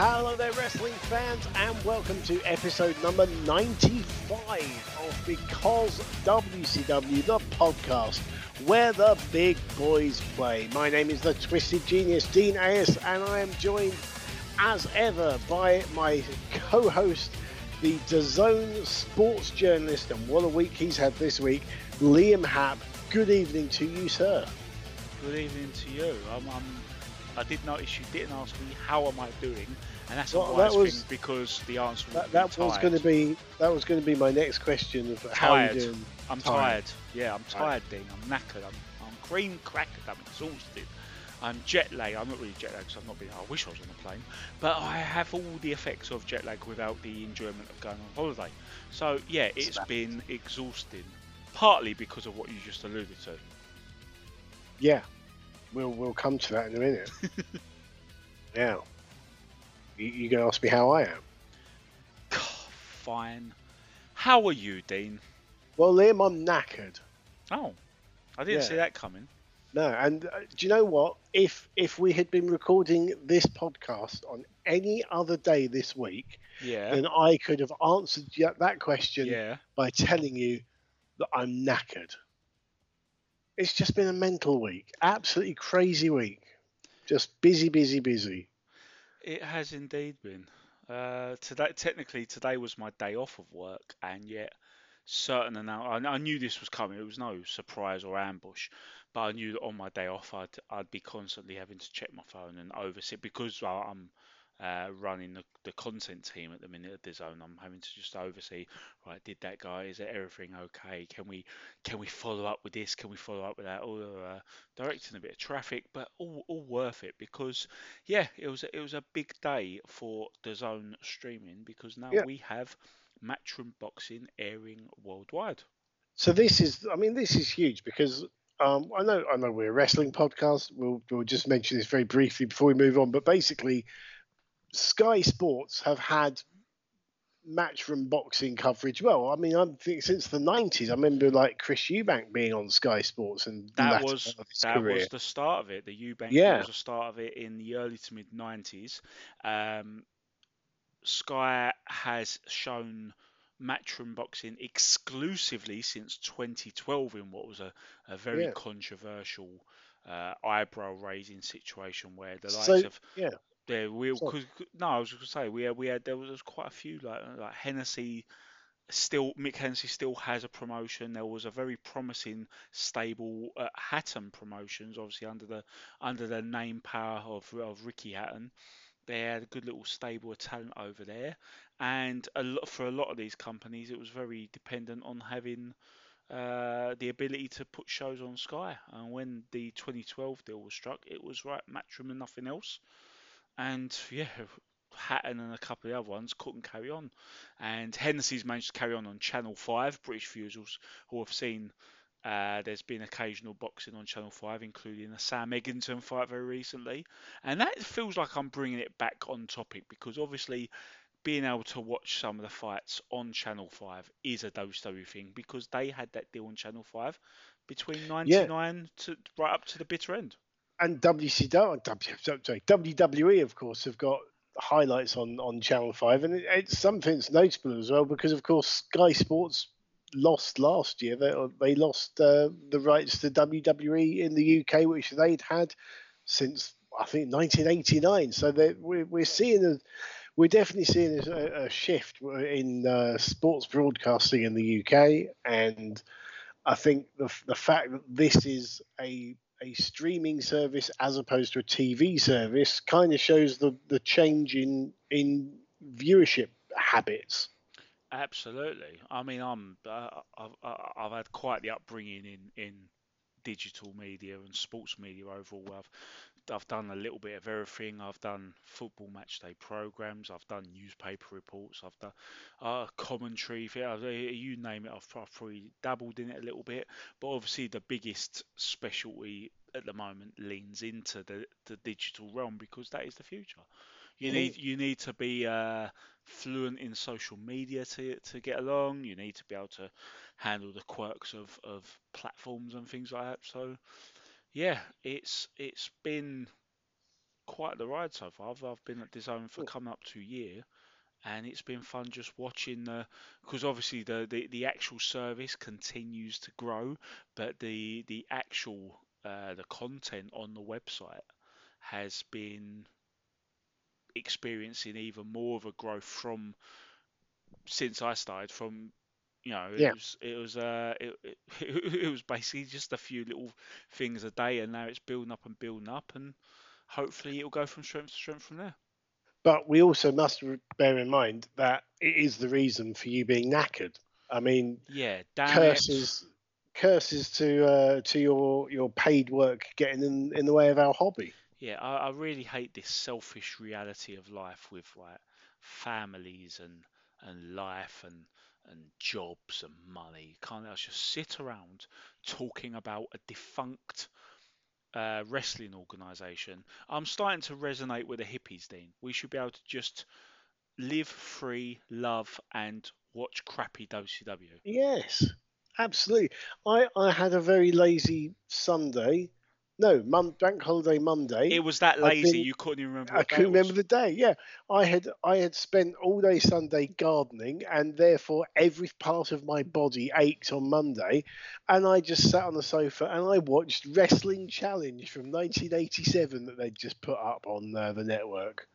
Hello there, wrestling fans, and welcome to episode number 95 of Because WCW, the podcast where the big boys play. My name is the Twisted Genius, Dean Ayers, and I am joined as ever by my co host, the DAZN sports journalist, and what a week he's had this week, Liam Happ. Good evening to you, sir. Good evening to you. Um, um, I did notice you didn't ask me how am I doing, and that's a wise that was- thing because the answer That, that was going to be that was going to be my next question of how tired. you doing. I'm Tired. tired. Yeah, I'm tired, Dean. I'm knackered. I'm, I'm cream crackered. I'm exhausted. I'm jet lag. I'm not really jet lag because I've not been. I wish I was on a plane, but I have all the effects of jet lag without the enjoyment of going on holiday. So yeah, it's Snap. been exhausting, partly because of what you just alluded to. Yeah, we'll we'll come to that in a minute. now, you, you gonna ask me how I am? Fine. How are you, Dean? Well, Liam, I'm knackered. Oh, I didn't Yeah. see that coming. No, and uh, do you know what? If if we had been recording this podcast on any other day this week, Yeah. then I could have answered that question Yeah. by telling you that I'm knackered. It's just been a mental week, absolutely crazy week. Just busy, busy, busy. It has indeed been. Uh, today, technically, today was my day off of work, and yet certain amount. I, I knew this was coming. It was no surprise or ambush, but I knew that on my day off, I'd I'd be constantly having to check my phone and oversee because I- I'm uh, running the, the content team at the minute at the zone. I'm having to just oversee. Right, did that guy? Is everything okay? Can we can we follow up with this? Can we follow up with that? All uh, directing a bit of traffic, but all all worth it because yeah, it was a, it was a big day for the zone streaming because now Yeah. we have Matchroom Boxing airing worldwide. So this is, I mean, this is huge because um, I know, I know we're a wrestling podcast. We'll we'll just mention this very briefly before we move on. But basically, Sky Sports have had matchroom boxing coverage. Well, I mean, I think since the '90s, I remember like Chris Eubank being on Sky Sports, and That was part of his that career. was the start of it. The Eubank Yeah. was the start of it in the early to mid '90s. Um, Sky has shown Matchroom Boxing exclusively since 2012 in what was a, a very Yeah. controversial uh, eyebrow raising situation where the likes So, of yeah. There we Sorry. cause, no I was going to say we had, we had there was quite a few like like Hennessy still Mick Hennessy still has a promotion. There was a very promising stable at Hatton Promotions, obviously under the under the name power of of Ricky Hatton. They had a good little stable of talent over there, and a lot for a lot of these companies, it was very dependent on having uh, the ability to put shows on Sky. And when the 2012 deal was struck, it was right Matchroom and nothing else. And yeah, Hatton and a couple of the other ones couldn't carry on. And Hennessy's managed to carry on on Channel 5. British viewers who- have seen uh, there's been occasional boxing on Channel 5, including a Sam Eggington fight very recently. And that feels like I'm bringing it back on topic because obviously being able to watch some of the fights on Channel 5 is a WCW thing because they had that deal on Channel 5 between 99 to right up to the bitter end. And WCW, W, sorry, WWE, of course, have got highlights on on Channel Five, and it, it's something that's notable as well because, of course, Sky Sports lost last year. They they lost uh, the rights to WWE in the UK, which they'd had since I think 1989. So we're we're seeing a we're definitely seeing a, a shift in uh, sports broadcasting in the UK, and I think the the fact that this is a a streaming service as opposed to a TV service kind of shows the the change in in viewership habits. Absolutely. I mean, I'm uh, I've I- I've had quite the upbringing in in digital media and sports media overall. I've I've done a little bit of everything. I've done football match day programs. I've done newspaper reports. I've done uh, commentary. You name it, I've, I've probably dabbled in it a little bit. But obviously, the biggest specialty at the moment leans into the, the digital realm because that is the future. You need you need to be uh, fluent in social media to to get along. You need to be able to handle the quirks of, of platforms and things like that. So yeah, it's it's been quite the ride so far. I've, I've been at DAZN for coming up to a year, and it's been fun just watching the because obviously the, the the actual service continues to grow, but the the actual uh, the content on the website has been experiencing even more of a growth from since I started from you know it Yeah. was it was uh it, it, it was basically just a few little things a day and now it's building up and building up and hopefully it'll go from strength to strength from there But we also must bear in mind that it is the reason for you being knackered. I mean, yeah curses curses to uh, to your your paid work getting in in the way of our hobby. yeah I, I really hate this selfish reality of life with like families and and life and and jobs and money can't let us just sit around talking about a defunct uh, wrestling organization. I'm starting to resonate with the hippies, Dean. We should be able to just live free, love, and watch crappy WCW. Yes, absolutely. I I had a very lazy Sunday. No, mon- bank holiday Monday. It was that lazy been- you couldn't even remember. I couldn't remember the day. Yeah, I had I had spent all day Sunday gardening, and therefore every part of my body ached on Monday. And I just sat on the sofa and I watched Wrestling Challenge from 1987 that they'd just put up on uh, the network,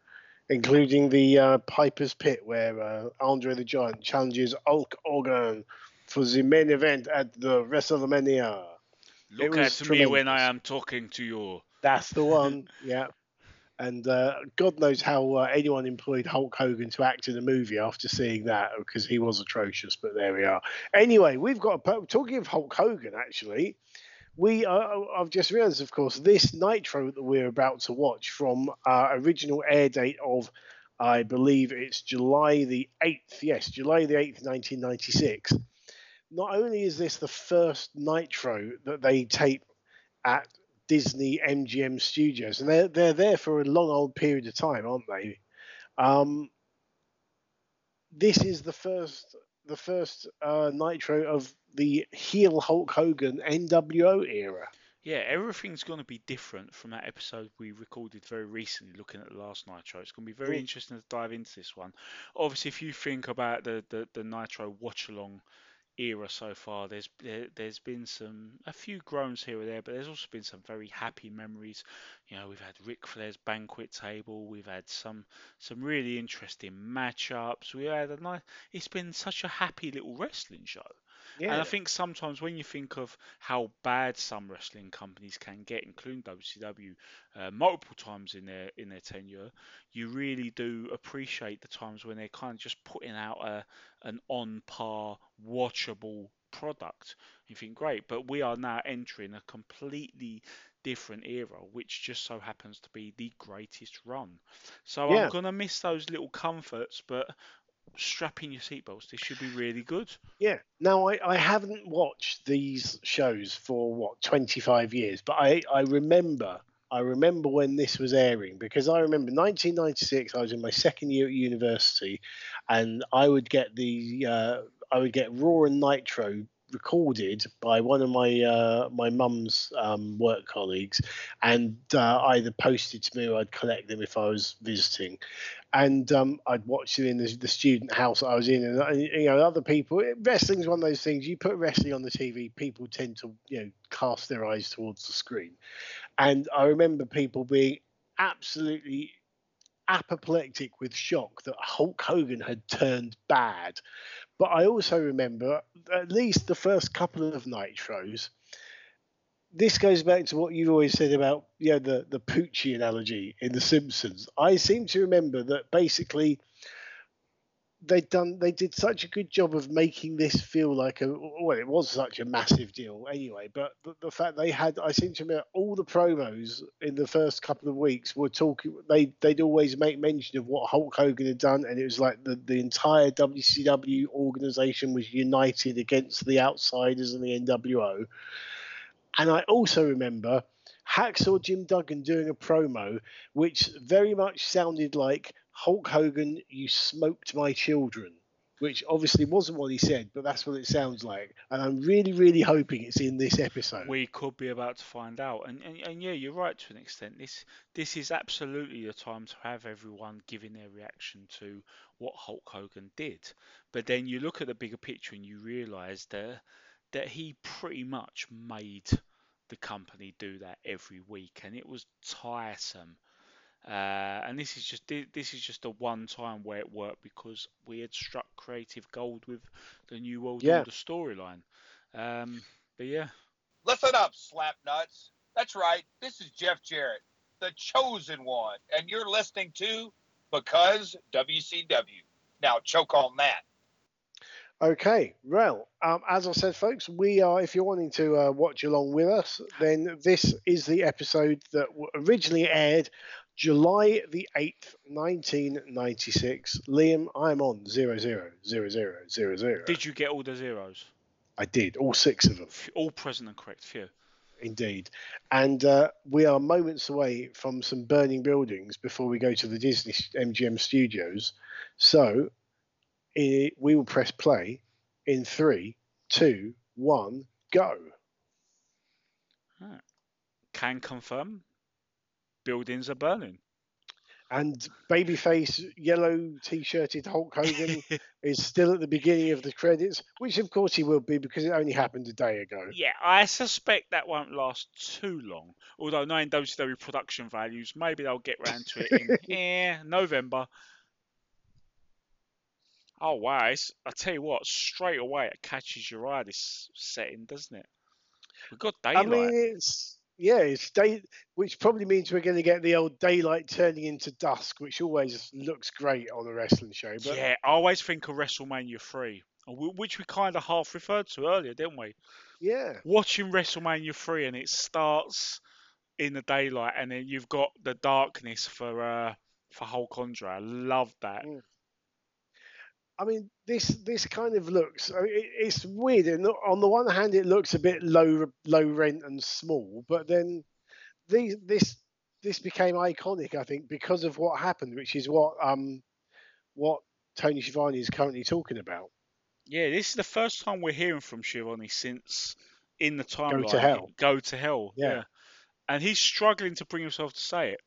including the uh, Piper's Pit where uh, Andre the Giant challenges Hulk Hogan for the main event at the WrestleMania. Look at me when I am talking to you. That's the one. yeah. And uh, God knows how uh, anyone employed Hulk Hogan to act in a movie after seeing that because he was atrocious. But there we are. Anyway, we've got a, talking of Hulk Hogan. Actually, we uh, I've just realised, of course, this Nitro that we're about to watch from our original air date of, I believe it's July the eighth. Yes, July the eighth, nineteen ninety six. Not only is this the first Nitro that they tape at Disney MGM Studios, and they're they're there for a long old period of time, aren't they? Um, this is the first the first uh, Nitro of the heel Hulk Hogan NWO era. Yeah, everything's going to be different from that episode we recorded very recently, looking at the last Nitro. It's going to be very Mm. interesting to dive into this one. Obviously, if you think about the the, the Nitro watch along era so far, there's there, there's been some a few groans here or there, but there's also been some very happy memories. You know, we've had Ric Flair's banquet table, we've had some some really interesting matchups. We had a nice. It's been such a happy little wrestling show. And I think sometimes when you think of how bad some wrestling companies can get, including WCW, uh, multiple times in their in their tenure, you really do appreciate the times when they're kind of just putting out a an on par, watchable product. You think great, but we are now entering a completely different era, which just so happens to be the greatest run. So Yeah. I'm gonna miss those little comforts, but strap in your seatbelts. This should be really good. yeah. Now I, I haven't watched these shows for what 25 years, but I I remember. I remember when this was airing because I remember 1996. I was in my second year at university, and I would get the uh, I would get Raw and Nitro recorded by one of my uh, my mum's um, work colleagues, and uh, either posted to me or I'd collect them if I was visiting, and um, I'd watch them in the, the student house I was in, and uh, you know other people. Wrestling's one of those things. You put wrestling on the TV, people tend to you know cast their eyes towards the screen, and I remember people being absolutely apoplectic with shock that Hulk Hogan had turned bad. But I also remember at least the first couple of Nitros. This goes back to what you've always said about you know, the, the Poochie analogy in The Simpsons. I seem to remember that basically they'd done they did such a good job of making this feel like a well it was such a massive deal anyway but the, the fact they had i seem to remember all the promos in the first couple of weeks were talking they they'd always make mention of what hulk hogan had done and it was like the, the entire wcw organization was united against the outsiders and the nwo and i also remember hacksaw jim duggan doing a promo which very much sounded like Hulk Hogan, you smoked my children, which obviously wasn't what he said, but that's what it sounds like. And I'm really, really hoping it's in this episode. We could be about to find out. And, and, and yeah, you're right to an extent. This this is absolutely the time to have everyone giving their reaction to what Hulk Hogan did. But then you look at the bigger picture and you realise that that he pretty much made the company do that every week, and it was tiresome. Uh, and this is just this is just a one time where it worked because we had struck creative gold with the new world Yeah. order storyline. Um, but yeah, Listen up, slapnuts. That's right. This is Jeff Jarrett, the chosen one, and you're listening to Because WCW. Now choke on that. Okay, well, um, as I said, folks, we are. If you're wanting to uh, watch along with us, then this is the episode that w- originally aired July the eighth, nineteen ninety six. Liam, I'm on zero zero zero zero zero zero. did you get all the zeros? I did all six of them. All present and correct. Phew. Indeed. And uh, we are moments away from some burning buildings before we go to the Disney MGM studios. So i we will press play in three, two, one, go. Can confirm. Buildings are burning. And babyface, yellow t shirted Hulk Hogan is still at the beginning of the credits, which of course he will be because it only happened a day ago. Yeah, I suspect that won't last too long. Although knowing WCW production values, maybe they'll get round to it in eh, November. Oh wow! It's, I tell you what, straight away it catches your eye. This setting, doesn't it? We've got I daylight. mean, it's yeah, it's day, which probably means we're going to get the old daylight turning into dusk, which always looks great on a wrestling show. But yeah, I always think of WrestleMania three, which we kind of half referred to earlier, didn't we? yeah, Watching WrestleMania three, and it starts in the daylight, and then you've got the darkness for uh, for Hulk Andre. I love that. Mm. I mean, this this kind of looks. I mean, it, it's weird. And on the one hand, it looks a bit low low rent and small, but then these this this became iconic, I think, because of what happened, which is what um what Tony Schiavone is currently talking about. Yeah, this is the first time we're hearing from Schiavone since in the timeline. Go to Hell. Go to hell. Yeah. And he's struggling to bring himself to say it.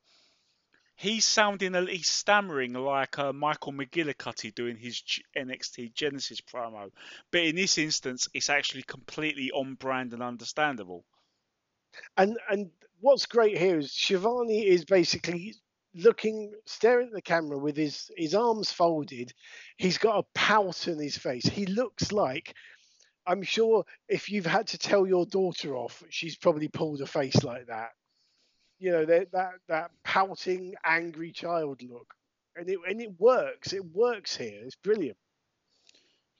He's sounding, a, he's stammering like uh, Michael McGillicutty doing his NXT Genesis promo. But in this instance, it's actually completely on brand and understandable. And and what's great here is Schiavone is basically looking, staring at the camera with his his arms folded. He's got a pout on his face. He looks like. I'm sure if you've had to tell your daughter off, she's probably pulled a face like that. You know that that that pouting, angry child look, and it and it works. It works here. It's brilliant.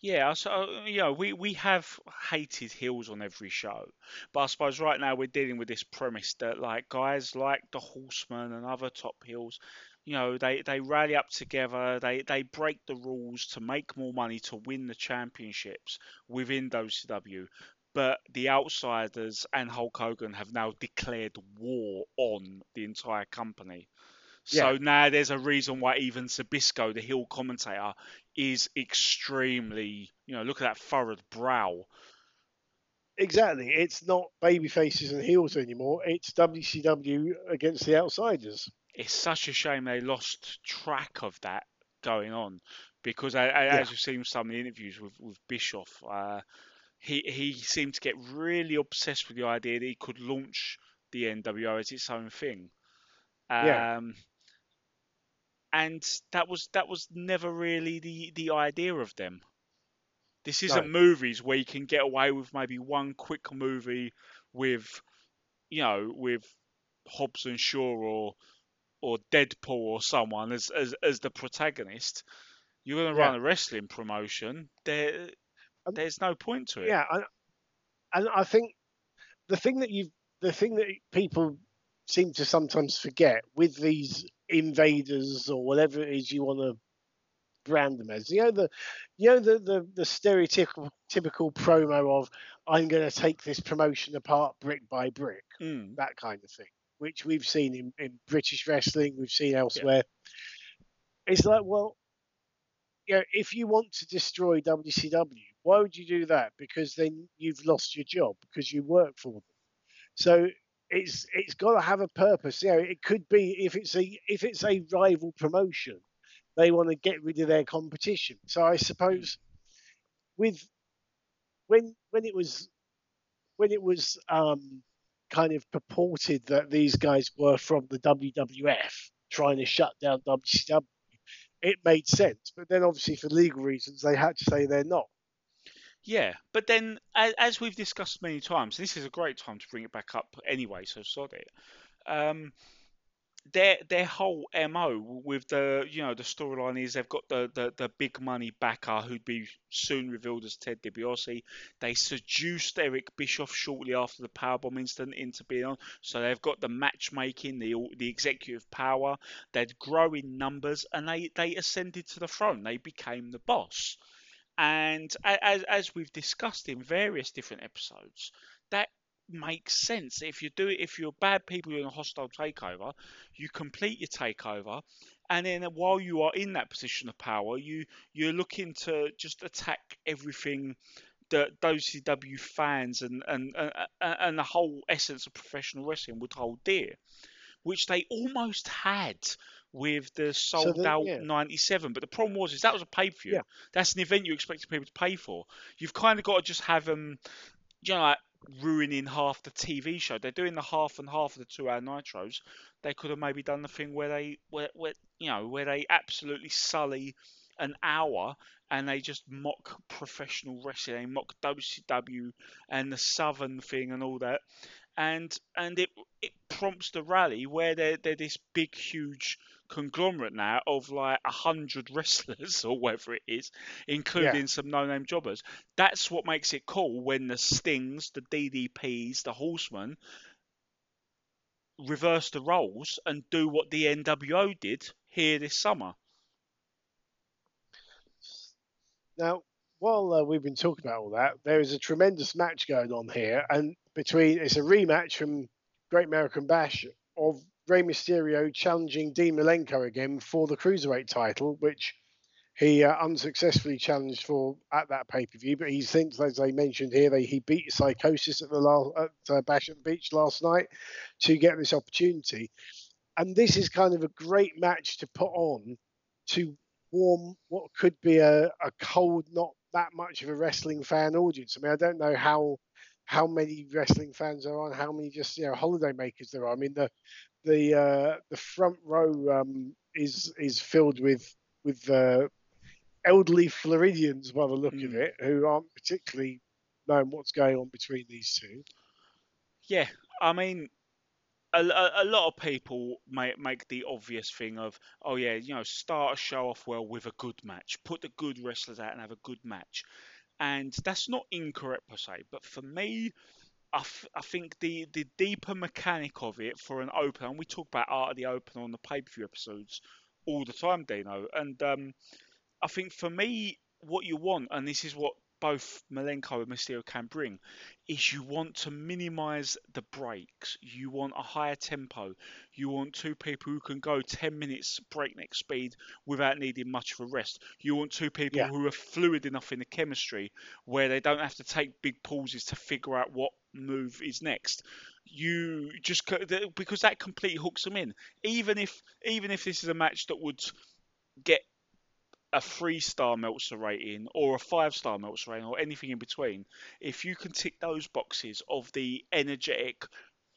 Yeah, so uh, you know, we we have hated heels on every show, but I suppose right now we're dealing with this premise that like guys like the Horsemen and other top heels, you know, they they rally up together, they they break the rules to make more money to win the championships within WCW. But the outsiders and Hulk Hogan have now declared war on the entire company. So Yeah. now there's a reason why even Sabisco, the heel commentator, is extremely, you know, look at that furrowed brow. Exactly. It's not baby faces and heels anymore. It's WCW against the outsiders. It's such a shame they lost track of that going on because, a- a- as you've seen some of the interviews with, with Bischoff, uh, he he seemed to get really obsessed with the idea that he could launch the NWO as its own thing. Um, Yeah. and that was that was never really the the idea of them. This isn't No. movies where you can get away with maybe one quick movie with, you know, with Hobbs and Shaw or or Deadpool or someone as as, as the protagonist. You're going to Yeah. run a wrestling promotion. There, there's no point to it. Yeah, and, and I think the thing that you the thing that people seem to sometimes forget with these invaders or whatever it is you want to brand them as, you know the you know the the, the stereotypical typical promo of I'm going to take this promotion apart brick by brick, Mm. that kind of thing, which we've seen in, in British wrestling, we've seen elsewhere. It's like, well, you know, if you want to destroy WCW, why would you do that? Because then you've lost your job because you work for them. So it's it's got to have a purpose. You know, it could be if it's a if it's a rival promotion, they want to get rid of their competition. So I suppose with when when it was when it was um, kind of purported that these guys were from the WWF trying to shut down WCW, it made sense. But then obviously for legal reasons they had to say they're not. Yeah, but then as, we've discussed many times, this is a great time to bring it back up anyway. So sod it. Um, their their whole mo with the you know the storyline is they've got the, the the big money backer who'd be soon revealed as Ted DiBiase. They seduced Eric Bischoff shortly after the powerbomb incident into being on, so they've got the matchmaking, the the executive power. They'd grow in numbers, and they they ascended to the throne. They became the boss. And as, as we've discussed in various different episodes, that makes sense. If you do it, if you're bad people doing a hostile takeover, you complete your takeover, and then while you are in that position of power, you you're looking to just attack everything that WCW fans and and and, and the whole essence of professional wrestling would hold dear, which they almost had with the sold the- out yeah. 97 but the problem was is that was a pay per view. Yeah. that's an event you expected people to pay for. You've kind of got to just have them you know like ruining half the tv show. They're doing the half and half of the two hour nitros. They could have maybe done the thing where they where, where you know where they absolutely sully an hour and they just mock professional wrestling. They mock wcw and the southern thing and all that. And and it it prompts the rally where they're they're this big huge conglomerate now of like a hundred wrestlers or whatever it is, including some no-name jobbers. That's what makes it cool when the Stings, the DDPs, the Horsemen reverse the roles and do what the NWO did here this summer. Now, while uh, we've been talking about all that, there is a tremendous match going on here, and between it's a rematch from Great American Bash of Rey Mysterio challenging Dean Malenko again for the cruiserweight title, which he uh, unsuccessfully challenged for at that pay per view. But he since, as I mentioned here, they, he beat Psicosis at the last at uh, Bash at the Beach last night to get this opportunity, and this is kind of a great match to put on to warm what could be a, a cold, not that much of a wrestling fan audience. I mean, I don't know how how many wrestling fans are on, how many just you know holiday makers there are. I mean, the the uh, the front row um, is is filled with with uh, elderly Floridians by the look of Mm. it, who aren't particularly knowing what's going on between these two. Yeah, I mean, a, a, a lot of people make make the obvious thing of, oh yeah, you know, start a show off well with a good match, put the good wrestlers out and have a good match, and that's not incorrect per se. But for me, I, f- I think the the deeper mechanic of it for an open, and we talk about art of the open on the pay per view episodes all the time, Dino, and um, I think for me, what you want, and this is what both Malenko and Mysterio can bring, is you want to minimize the breaks. You want a higher tempo. You want two people who can go 10 minutes breakneck speed without needing much of a rest. You want two people Yeah. who are fluid enough in the chemistry where they don't have to take big pauses to figure out what move is next. You just because that completely hooks them in. Even if even if this is a match that would get a three star Meltzer rating or a five star Meltzer rating or anything in between, if you can tick those boxes of the energetic,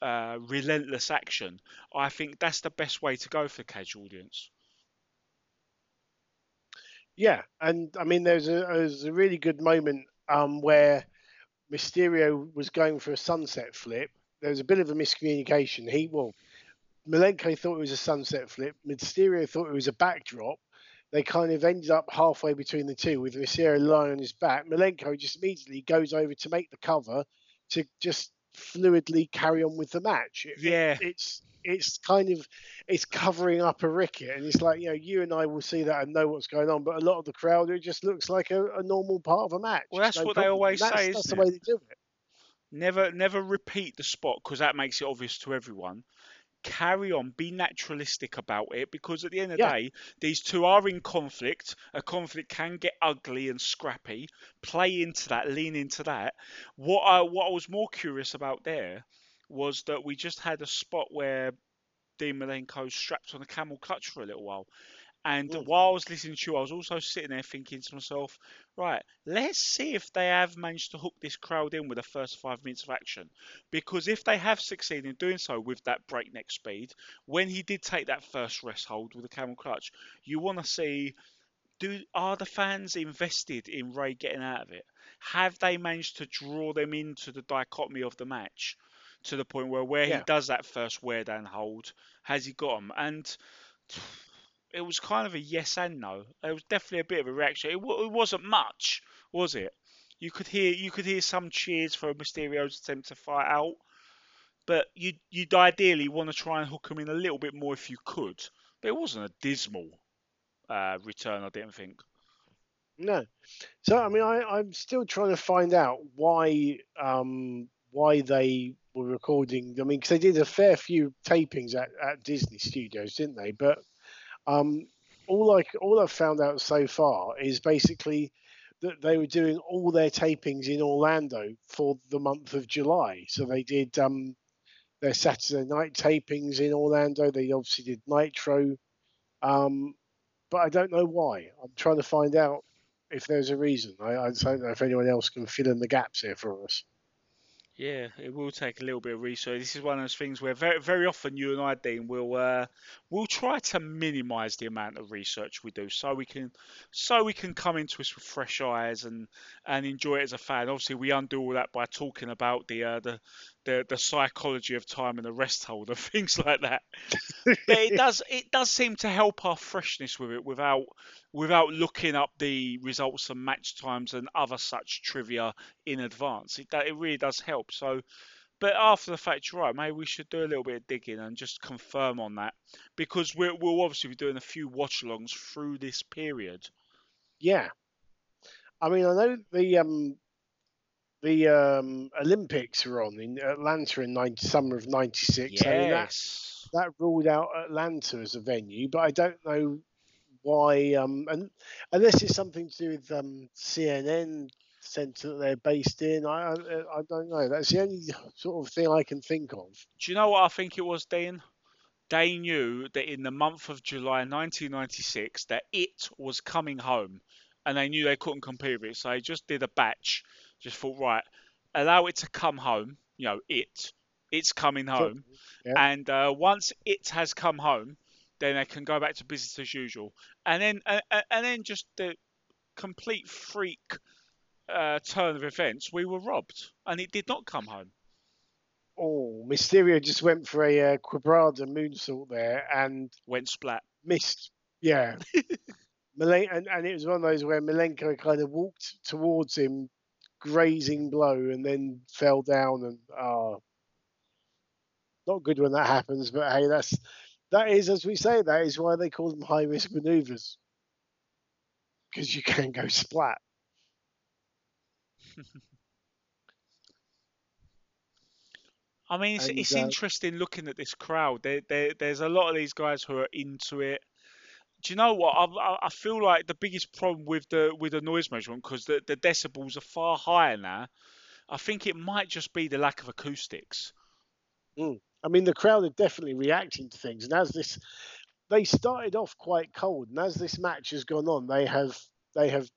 uh, relentless action, I think that's the best way to go for the casual audience. Yeah, and I mean, there's a there's a really good moment um, where Mysterio was going for a sunset flip. There was a bit of a miscommunication. He well, Malenko thought it was a sunset flip. Mysterio thought it was a backdrop. They kind of ended up halfway between the two with Mysterio lying on his back. Malenko just immediately goes over to make the cover to just fluidly carry on with the match. It- it- Yeah. it's it's kind of it's covering up a ricket, and it's like you know you and I will see that and know what's going on, but a lot of the crowd it just looks like a, a normal part of a match. Well, that's no what they always That's- say, That's the it? way they do it. Never, never repeat the spot because that makes it obvious to everyone. Carry on, be naturalistic about it because at the end of the Yeah. day, these two are in conflict. A conflict can get ugly and scrappy. Play into that, lean into that. What I, what I was more curious about there was that we just had a spot where Dean Malenko strapped on a camel clutch for a little while. And Mm. while I was listening to you, I was also sitting there thinking to myself, right, let's see if they have managed to hook this crowd in with the first five minutes of action. Because if they have succeeded in doing so with that breakneck speed, when he did take that first rest hold with the camel clutch, you want to see do are the fans invested in Rey getting out of it? Have they managed to draw them into the dichotomy of the match to the point where where he does that first wear down hold, has he got them? And it was kind of a yes and no. It was definitely a bit of a reaction. It, wa- it wasn't much, was it? You could hear you could hear some cheers for Mysterio's attempt to fight out, but you'd you'd ideally want to try and hook him in a little bit more if you could. But it wasn't a dismal uh, return, I didn't think. No. So I mean, I, I'm still trying to find out why um, why they were recording. I mean, because they did a fair few tapings at, at Disney Studios, didn't they? But um, all I all I've found out so far is basically that they were doing all their tapings in Orlando for the month of July. So they did um, their Saturday night tapings in Orlando. They obviously did Nitro. Um, but I don't know why. I'm trying to find out if there's a reason. I, I don't know if anyone else can fill in the gaps here for us. Yeah, it will take a little bit of research. This is one of those things where very, very often you and I, Dean, will uh, we'll try to minimise the amount of research we do, so we can so we can come into this with fresh eyes and and enjoy it as a fan. Obviously, we undo all that by talking about the uh, the, the the psychology of time and the rest hold and things like that. but it does it does seem to help our freshness with it without without looking up the results and match times and other such trivia in advance. It it really does help. So, but after the fact, you're right. Maybe we should do a little bit of digging and just confirm on that because we're, we'll obviously be doing a few watch-alongs through this period. Yeah. I mean, I know the um, the um, Olympics were on in Atlanta in 90, summer of '96. I mean, that, Yes. that ruled out Atlanta as a venue, but I don't know why. Um, and unless it's something to do with um, CNN centre that they're based in, I, I I don't know. That's the only sort of thing I can think of. Do you know what I think it was, Dean? They knew that in the month of July 1996 that it was coming home, and they knew they couldn't compete with it, so they just did a batch. Just thought, right, allow it to come home. You know, it, it's coming home, yeah. and uh, once it has come home, then they can go back to business as usual. And then, uh, uh, and then just the complete freak uh, turn of events, we were robbed, and it did not come home. Oh, Mysterio just went for a uh, quebrada moonsault there and Went splat. missed. Yeah. And, and it was one of those where Malenko kind of walked towards him, grazing blow, and then fell down. And ah, not good when that happens. But hey, that's that is as we say. That is why they call them high risk maneuvers because you can go splat. I mean, it's, And, it's uh, interesting looking at this crowd. There, there, there's a lot of these guys who are into it. Do you know what? I, I, feel like the biggest problem with the with the noise measurement because the, the decibels are far higher now. I think it might just be the lack of acoustics. Mm. I mean, the crowd are definitely reacting to things, and as this, they started off quite cold, and as this match has gone on, they have they have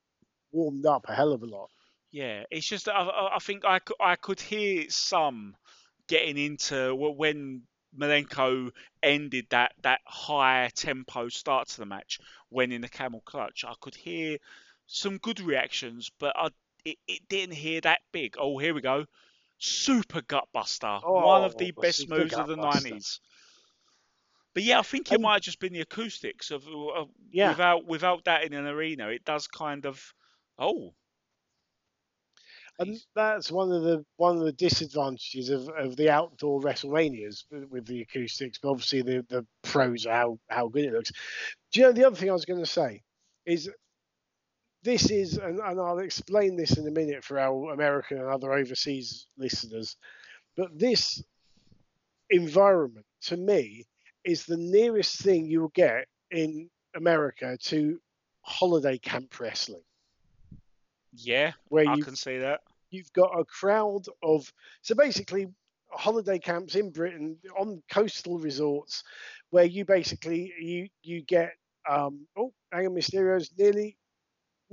warmed up a hell of a lot. Yeah, it's just I, I- I think I could, I could hear some getting into when Malenko ended that, that high tempo start to the match when in the camel clutch. I could hear some good reactions, but I, it, it didn't hear that big. Oh, here we go. Super Gutbuster. One of the Oh, best moves of the Gutbuster. 90s. But yeah, I think it And- might have just been the acoustics of, of Yeah. without without that in an arena, it does kind of oh And that's one of the one of the disadvantages of, of the outdoor WrestleManias with- with the acoustics. But obviously, the, the pros are how, how good it looks. Do you know the other thing I was going to say is this is, and, and I'll explain this in a minute for our American and other overseas listeners, but this environment to me is the nearest thing you'll get in America to holiday camp wrestling, yeah, where I you can see that. you've got a crowd of so basically holiday camps in Britain on coastal resorts where you basically you you get um oh hang on Mysterio's nearly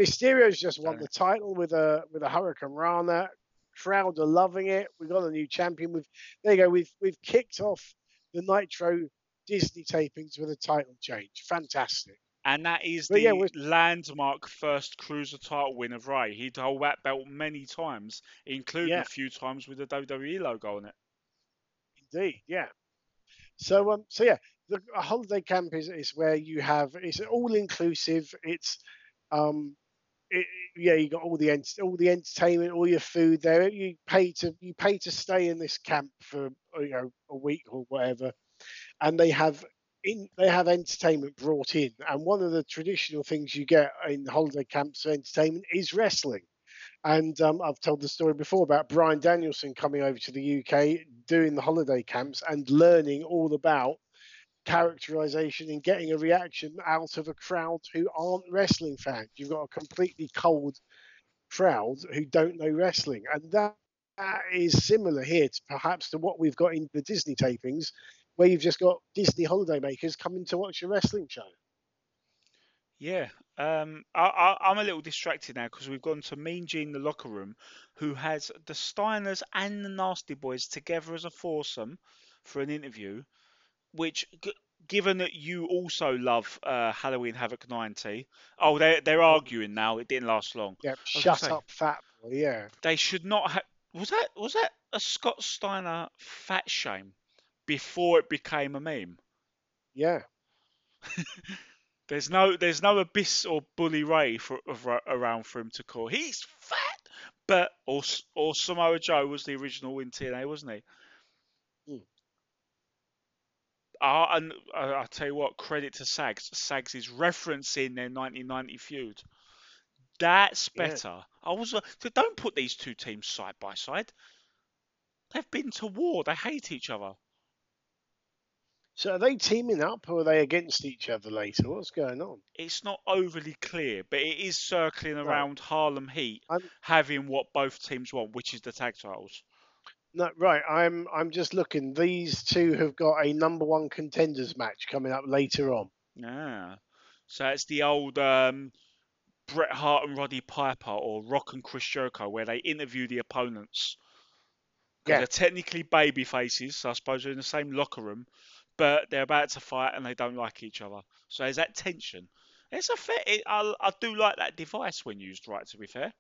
Mysterio's just won the title with a with a Hurricanrana. Crowd are loving it. We've got a new champion. We've there you go. We've we've kicked off the Nitro Disney tapings with a title change. Fantastic And that is the yeah, landmark first cruiser title win of Rey. He'd hold that belt many times, including Yeah. a few times with the WWE logo on it. Indeed, yeah. So um, so yeah, the a holiday camp is, is where you have it's all inclusive. It's um, it, yeah, you got all the ent- all the entertainment, all your food there. You pay to you pay to stay in this camp for you know a week or whatever, and they have in they have entertainment brought in. And one of the traditional things you get in holiday camps for entertainment is wrestling. And um, I've told the story before about Bryan Danielson coming over to the UK, doing the holiday camps, and learning all about characterization and getting a reaction out of a crowd who aren't wrestling fans. You've got a completely cold crowd who don't know wrestling, and that, that is similar here to perhaps to what we've got in the Disney tapings, where you've just got Disney holidaymakers coming to watch a wrestling show. Yeah, um, I, I, I'm a little distracted now because we've gone to Mean Gene, the locker room, who has the Steiners and the Nasty Boys together as a foursome for an interview. Which, g- given that you also love uh, Halloween Havoc 90, oh, they're they're arguing now. It didn't last long. Yeah, shut say- up, fat boy. Yeah, They should not have. Was that was that a Scott Steiner fat shame before it became a meme? yeah. There's no there's no abyss or bully Ray for, around for him to call. He's fat, but or or Samoa Joe was the original in TNA, wasn't he? Hmm. Ah, and uh, I tell you what, credit to Sags. Sags is referencing their 1990 feud. That's Yeah. better. I was uh, don't put these two teams side by side. They've been to war. They hate each other. So are they teaming up or are they against each other later? What's going on? it's not overly clear, but it is circling Right. around Harlem Heat I'm- having what both teams want, which is the tag titles. No, right. I'm I'm just looking. These two have got a number one contenders match coming up later on. Yeah. So it's the old um, Bret Hart and Roddy Piper or Rock and Chris Jericho where they interview the opponents. Yeah. They're technically baby faces, so I suppose they're in the same locker room, but they're about to fight and they don't like each other. So there's that tension. It's a fair. It, I, I do like that device when used right. To be fair,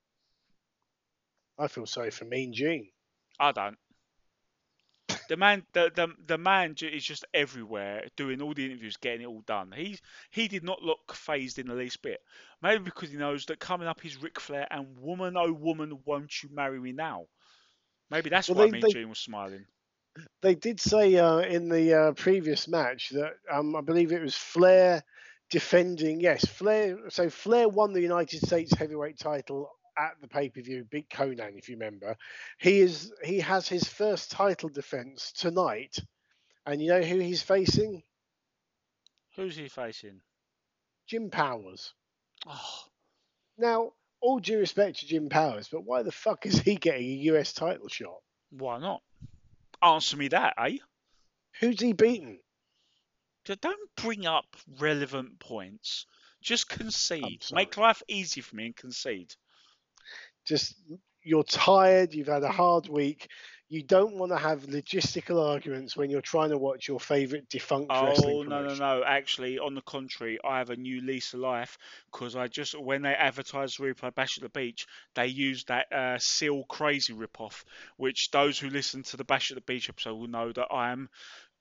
I feel sorry for Mean Gene. I don't. The man, the, the the man is just everywhere, doing all the interviews, getting it all done. He he did not look phased in the least bit. Maybe because he knows that coming up is Ric Flair and woman oh woman, won't you marry me now? Maybe that's Well, why they- Mean they- Gene was smiling. They did say uh, in the uh, previous match that um, I believe it was Flair defending. Yes, Flair. So Flair won the United States Heavyweight Title at the pay per view, Big Konnan, if you remember. He is he has his first title defense tonight, and you know who he's facing? Who's he facing? Jim Powers. Oh, Now, all due respect to Jim Powers, but why the fuck is he getting a US title shot? why not? Answer me that, eh? Who's he beaten? Don't bring up relevant points. Just concede. Make life easy for me and concede. Just you're tired, you've had a hard week. You don't want to have logistical arguments when you're trying to watch your favorite defunct wrestling Oh no no no! Actually, on the contrary, I have a new lease of life because I just when they advertised replay Bash at the Beach, they used that uh, Seal Crazy ripoff, which those who listen to the Bash at the Beach episode will know that I am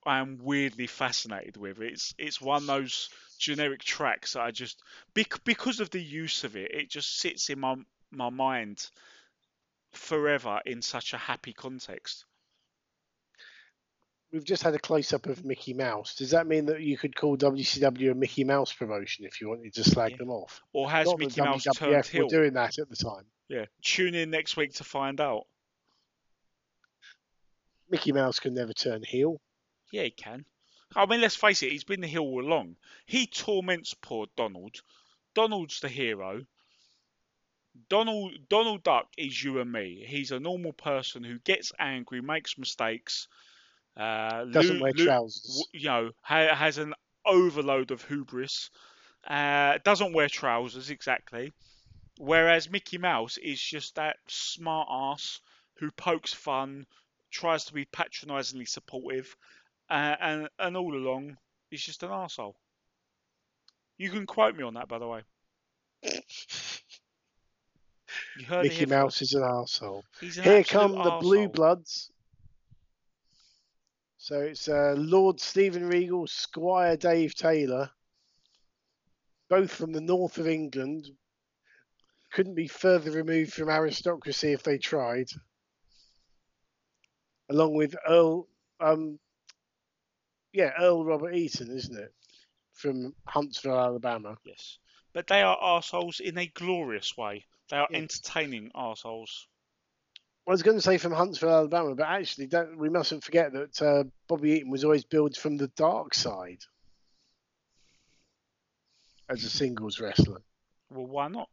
I am weirdly fascinated with. It's it's one of those generic tracks that I just bec- because of the use of it, it just sits in my my mind forever in such a happy context. We've just had a close up of Mickey Mouse. Does that mean that you could call WCW a Mickey Mouse promotion if you wanted to slag Yeah. them off? Or has Not Mickey Mouse WWF turned were heel? doing that at the time. Yeah. Tune in next week to find out. Mickey Mouse can never turn heel. Yeah, he can. I mean, let's face it, he's been the heel all along. He torments poor Donald. Donald's the hero. Donald Donald Duck is you and me. He's a normal person who gets angry, makes mistakes, uh, Doesn't lo- wear lo- trousers. w- you know, ha- has an overload of hubris. Uh, doesn't wear trousers exactly. Whereas Mickey Mouse is just that smart ass who pokes fun, tries to be patronisingly supportive, uh, and and all along he's just an asshole. You can quote me on that, by the way. Mickey Mouse is an asshole. An Here come the Blue. Bloods. So it's uh, Lord Steven Regal, Squire Dave Taylor, both from the north of England. Couldn't be further removed from aristocracy if they tried. Along with Earl, um, yeah, Earl Robert Eaton, isn't it? From Huntsville, Alabama. Yes, but they are arseholes in a glorious way. They are Yeah. entertaining arseholes. I was going to say from Huntsville, Alabama, but actually, don't, we mustn't forget that uh, Bobby Eaton was always billed from the dark side as a singles wrestler Well, why not?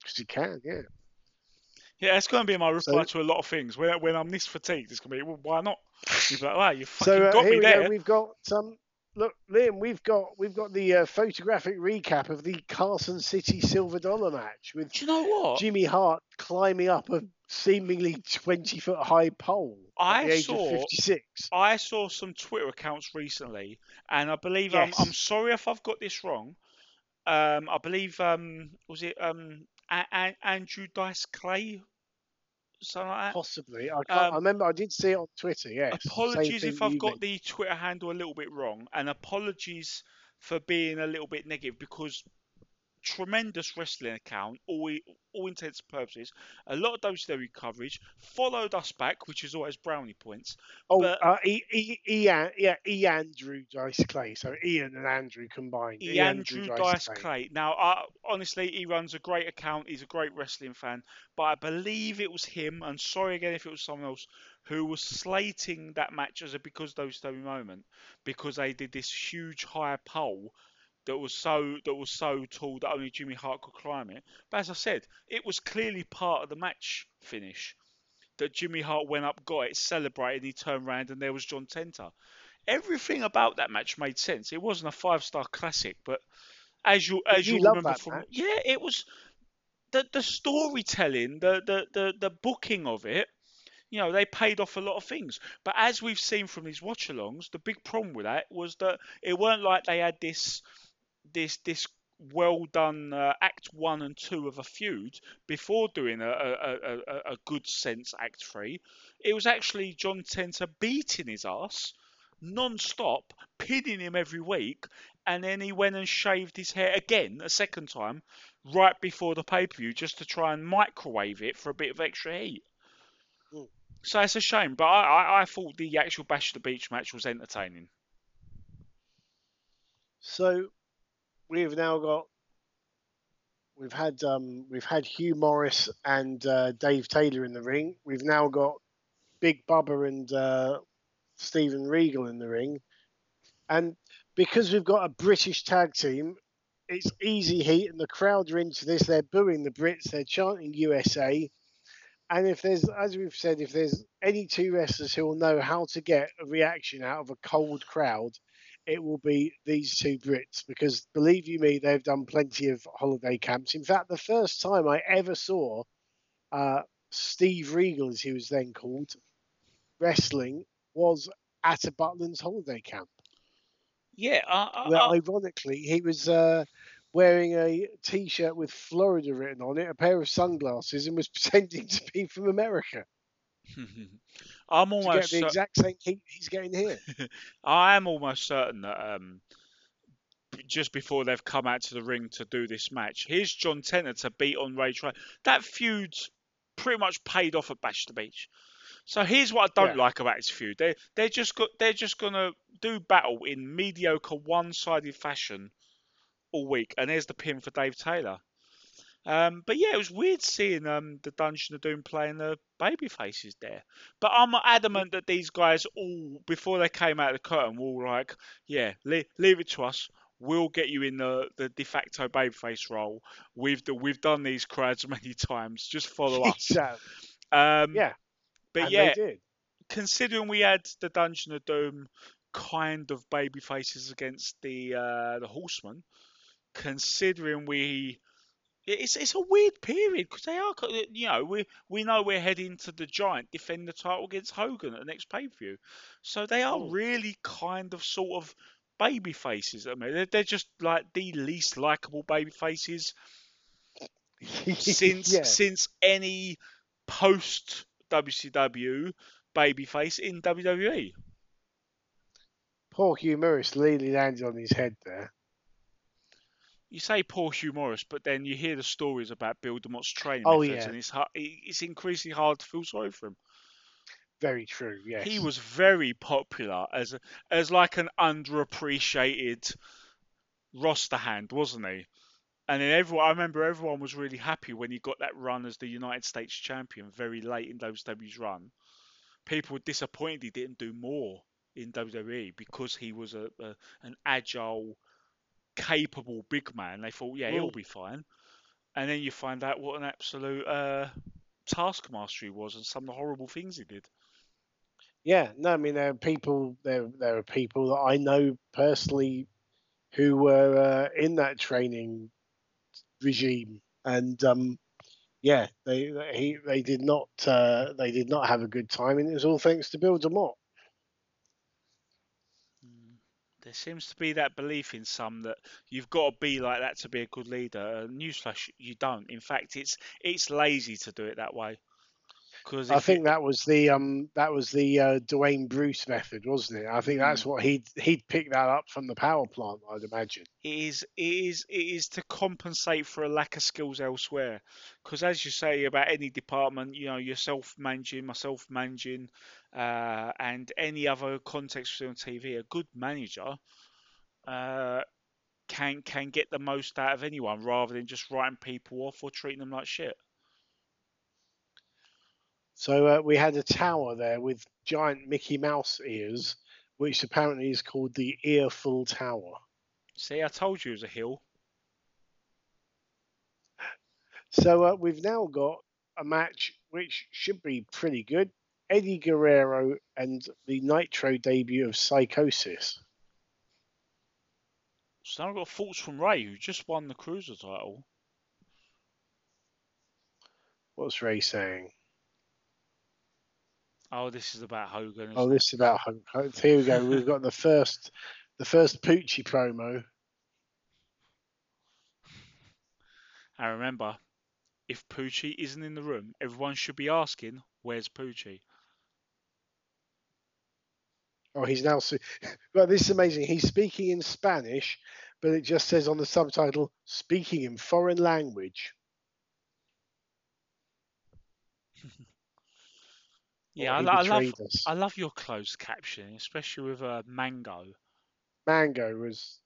because he can, yeah. Yeah, that's going to be my reply So- to a lot of things. When, when I'm this fatigued, it's going to be, well, why not? You'd be like, wow, you fucking So uh, got here me we there. go. We've got um, look, Liam. We've got we've got the uh, photographic recap of the Carson City Silver Dollar match with Do you know what? Jimmy Hart climbing up a seemingly twenty foot high pole at I the age saw- of fifty six. I saw some Twitter accounts recently, and I believe I'm, I'm sorry if I've got this wrong. Um, I believe um, was it um, a- a- Andrew Dice Clay, something like that. Possibly, I can't. Um, I remember I did see it on Twitter. Yes. Apologies if I've got the Twitter handle a little bit wrong, and apologies for being a little bit negative because tremendous wrestling account, all, all intents and purposes, a lot of WCW coverage, followed us back, which is always brownie points. Oh, But- uh, e, e, Ian, yeah, E. Andrew Dice Clay. So Ian and Andrew combined. E. Andrew Dice Clay. Now, I, honestly, he runs a great account. He's a great wrestling fan, but I believe it was him. And sorry again if it was someone else who was slating that match as a because those two moment because they did this huge high pole that was so that was so tall that only Jimmy Hart could climb it. But as I said, it was clearly part of the match finish that Jimmy Hart went up, got it, celebrated, he turned around, and there was John Tenta. Everything about that match made sense. It wasn't a five star classic, but as you as you you love remember that from match. yeah, it was the the storytelling, the, the the the booking of it. You know, they paid off a lot of things. But as we've seen from these watch alongs, the big problem with that was that it weren't like they had this this this well done uh, act one and two of a feud before doing a, a, a, a- good sense act three. It was actually John Tenta beating his ass non-stop, pinning him every week, and then he went and shaved his hair again a second time right before the pay-per-view just to try and microwave it for a bit of extra heat. Mm. So it's a shame, but I, I, I thought the actual Bash of the Beach match was entertaining. So we've now got we've had um, we've had Hugh Morris and uh, Dave Taylor in the ring. We've now got Big Bubba and uh, Steven Regal in the ring, and because we've got a British tag team, it's easy heat, and the crowd are into this. They're booing the Brits. They're chanting USA. And if there's, as we've said, if there's any two wrestlers who will know how to get a reaction out of a cold crowd, it will be these two Brits because believe you me, they've done plenty of holiday camps. In fact, the first time I ever saw uh, Steve Regal, as he was then called, wrestling was at a Butlin's holiday camp. Yeah, uh, uh, uh, ironically he was uh, wearing a T-shirt with Florida written on it, a pair of sunglasses, and was pretending to be from America. I'm almost the cer- exact same heat he's getting here. I am almost certain that um, just before they've come out to the ring to do this match, here's John Tenta to beat on Ray Trey. That feud's pretty much paid off at Bash the Beach. So here's what I don't Yeah. like about this feud. They they're just got they're just gonna do battle in mediocre one-sided fashion all week, and there's the pin for Dave Taylor. Um, but yeah, it was weird seeing um, the Dungeon of Doom playing the baby faces there. But I'm adamant that these guys all, before they came out of the curtain, were all like, yeah, le- leave it to us. We'll get you in the, the de facto babyface role. We've we've done these crowds many times. Just follow us. Um, Yeah. but and yeah, they did. considering we had the Dungeon of Doom kind of baby faces against the uh, the Horsemen, considering we it's it's a weird period because they are you know we we know we're heading to the Giant defend the title against Hogan at the next pay per view, so they are Mm. really kind of sort of baby faces. I mean they're, they're just like the least likable baby faces since yeah. since any post WCW baby face in. WWE. Poor Hugh Morris really landed on his head there. You say poor Hugh Morris, but then you hear the stories about Bill DeMott's training Oh, methods, yeah. and it's it's increasingly hard to feel sorry for him. Very true. Yes. He was very popular as a, as like an underappreciated roster hand, wasn't he? And then everyone, I remember everyone was really happy when he got that run as the United States champion very late in WWE's run. People were disappointed he didn't do more in WWE because he was a, a an agile, capable big man. They thought, yeah, he'll Mm. be fine. And then you find out what an absolute uh, taskmaster he was and some of the horrible things he did. Yeah, no, I mean there are people there there are people that I know personally who were uh, in that training regime, and um, yeah, they they- he they did not uh, they did not have a good time, and it was all thanks to Bill DeMott. There seems to be that belief in some that you've got to be like that to be a good leader. Newsflash, you don't. In fact, it's it's lazy to do it that way. Because I think that was the um that was the uh, Dwayne Bruce method, wasn't it? I think that's Mm. what he'd he'd pick that up from the power plant, I'd imagine. it is it is it is to compensate for a lack of skills elsewhere. Because as you say about any department, you know, yourself managing, myself managing, uh, and any other context on TV, a good manager uh, can can get the most out of anyone rather than just writing people off or treating them like shit. So uh, we had a tower there with giant Mickey Mouse ears, which apparently is called the Earful Tower. See, I told you it was a hill. So uh, we've now got a match which should be pretty good. Eddie Guerrero and the Nitro debut of Psicosis. So now I've got thoughts from Rey, who just won the cruiser title. What's Rey saying? Oh, this is about Hogan. Oh, this is about Hogan. Here we go. We've got the first, the first Poochie promo. it? And remember, if Poochie isn't in the room, everyone should be asking, "Where's Poochie?" Oh, he's now. Well, this is amazing. He's speaking in Spanish, but it just says on the subtitle, "Speaking in foreign language." Yeah, I, I love us. I love your closed captioning, especially with uh, Mongo. Mongo was.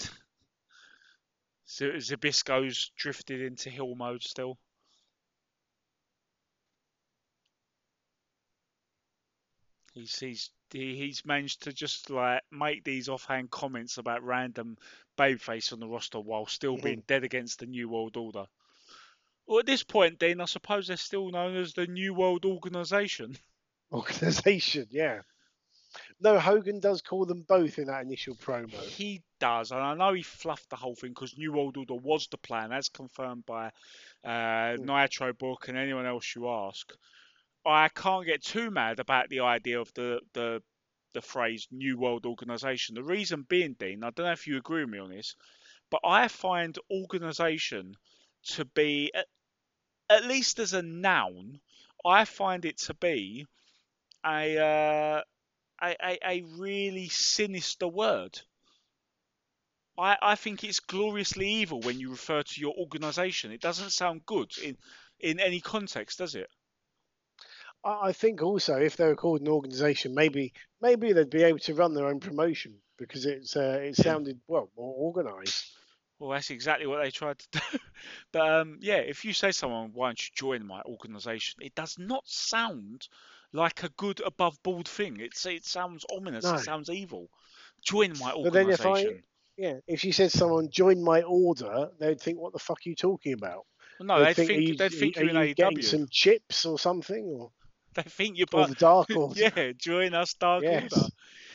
Z- Zbyszko's drifted into hill mode still. He's he's he, he's managed to just like make these offhand comments about random babyface on the roster while still being dead against the New World Order. Well, at this point, Dean, I suppose they're still known as the New World Organization. organization. Yeah. No, Hogan does call them both in that initial promo. He does, and I know he fluffed the whole thing because New World Order was the plan, as confirmed by uh, Nitro Book and anyone else you ask. I can't get too mad about the idea of the the the phrase New World Organization. The reason being, Dean, I don't know if you agree with me on this, but I find organisation to be, at, at least as a noun, I find it to be a, uh, a, a, a really sinister word. I, I think it's gloriously evil when you refer to your organisation. It doesn't sound good in, in any context, does it? I I think also if they were called an organisation, maybe maybe they'd be able to run their own promotion because it's uh, it sounded well more organised. Well, that's exactly what they tried to do. but um, yeah, if you say to someone, "Why don't you join my organisation? It does not sound like a good above board thing. It's it sounds ominous. No. It sounds evil. Join my But then if I organisation. yeah, if you said someone join my order, they'd think, what the fuck are you talking about? Well, no, they They'd think, are you, they think are you're in you getting AEW. some chips or something, or, They think you're part. the Dark Order. yeah, join us, Dark yes, Order.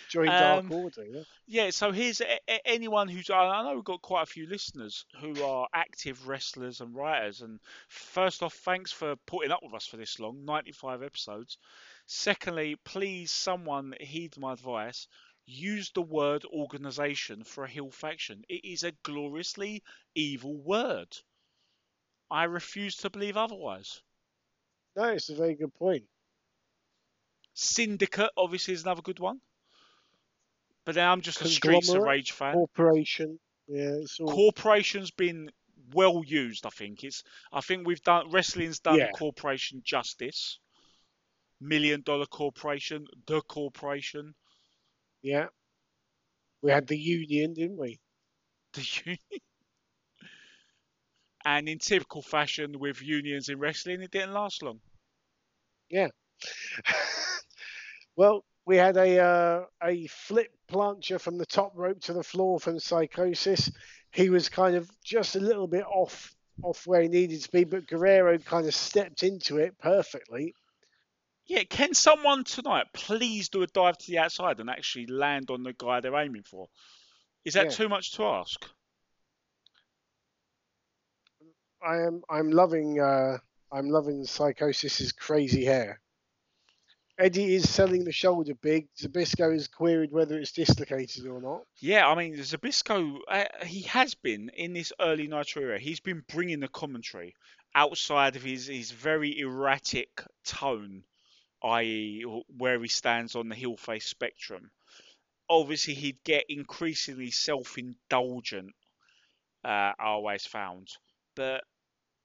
join Dark Um, Order. Yeah. Yeah, so here's a, a- anyone who's. I know we've got quite a few listeners who are active wrestlers and writers. And first off, thanks for putting up with us for this long 95 episodes. Secondly, please, someone heed my advice. Use the word organisation for a heel faction. It is a gloriously evil word. I refuse to believe otherwise. No, it's a very good point. Syndicate, obviously, is another good one. But then I'm just a Streets of Rage fan. Corporation. Yeah, all. corporation's been well used. I think it's. I think we've done wrestling's done Yeah. corporation justice. Million dollar corporation, the corporation, yeah. We had the Union, didn't we? the union. and in typical fashion with unions in wrestling, it didn't last long. well, we had a uh, a flip plancha from the top rope to the floor from Psicosis. He was kind of just a little bit off off where he needed to be, but Guerrero kind of stepped into it perfectly. Yeah, can someone tonight please do a dive to the outside and actually land on the guy they're aiming for? Is that Yeah. too much to ask? I am I'm loving uh, I'm loving Psicosis's crazy hair. Eddie is selling the shoulder big. Zbyszko has queried whether it's dislocated or not. Yeah, I mean, Zbyszko, uh, he has been in this early Nitro era. He's been bringing the commentary outside of his, his very erratic tone, i.e., where he stands on the heel face spectrum. Obviously, he'd get increasingly self indulgent, uh, I always found. But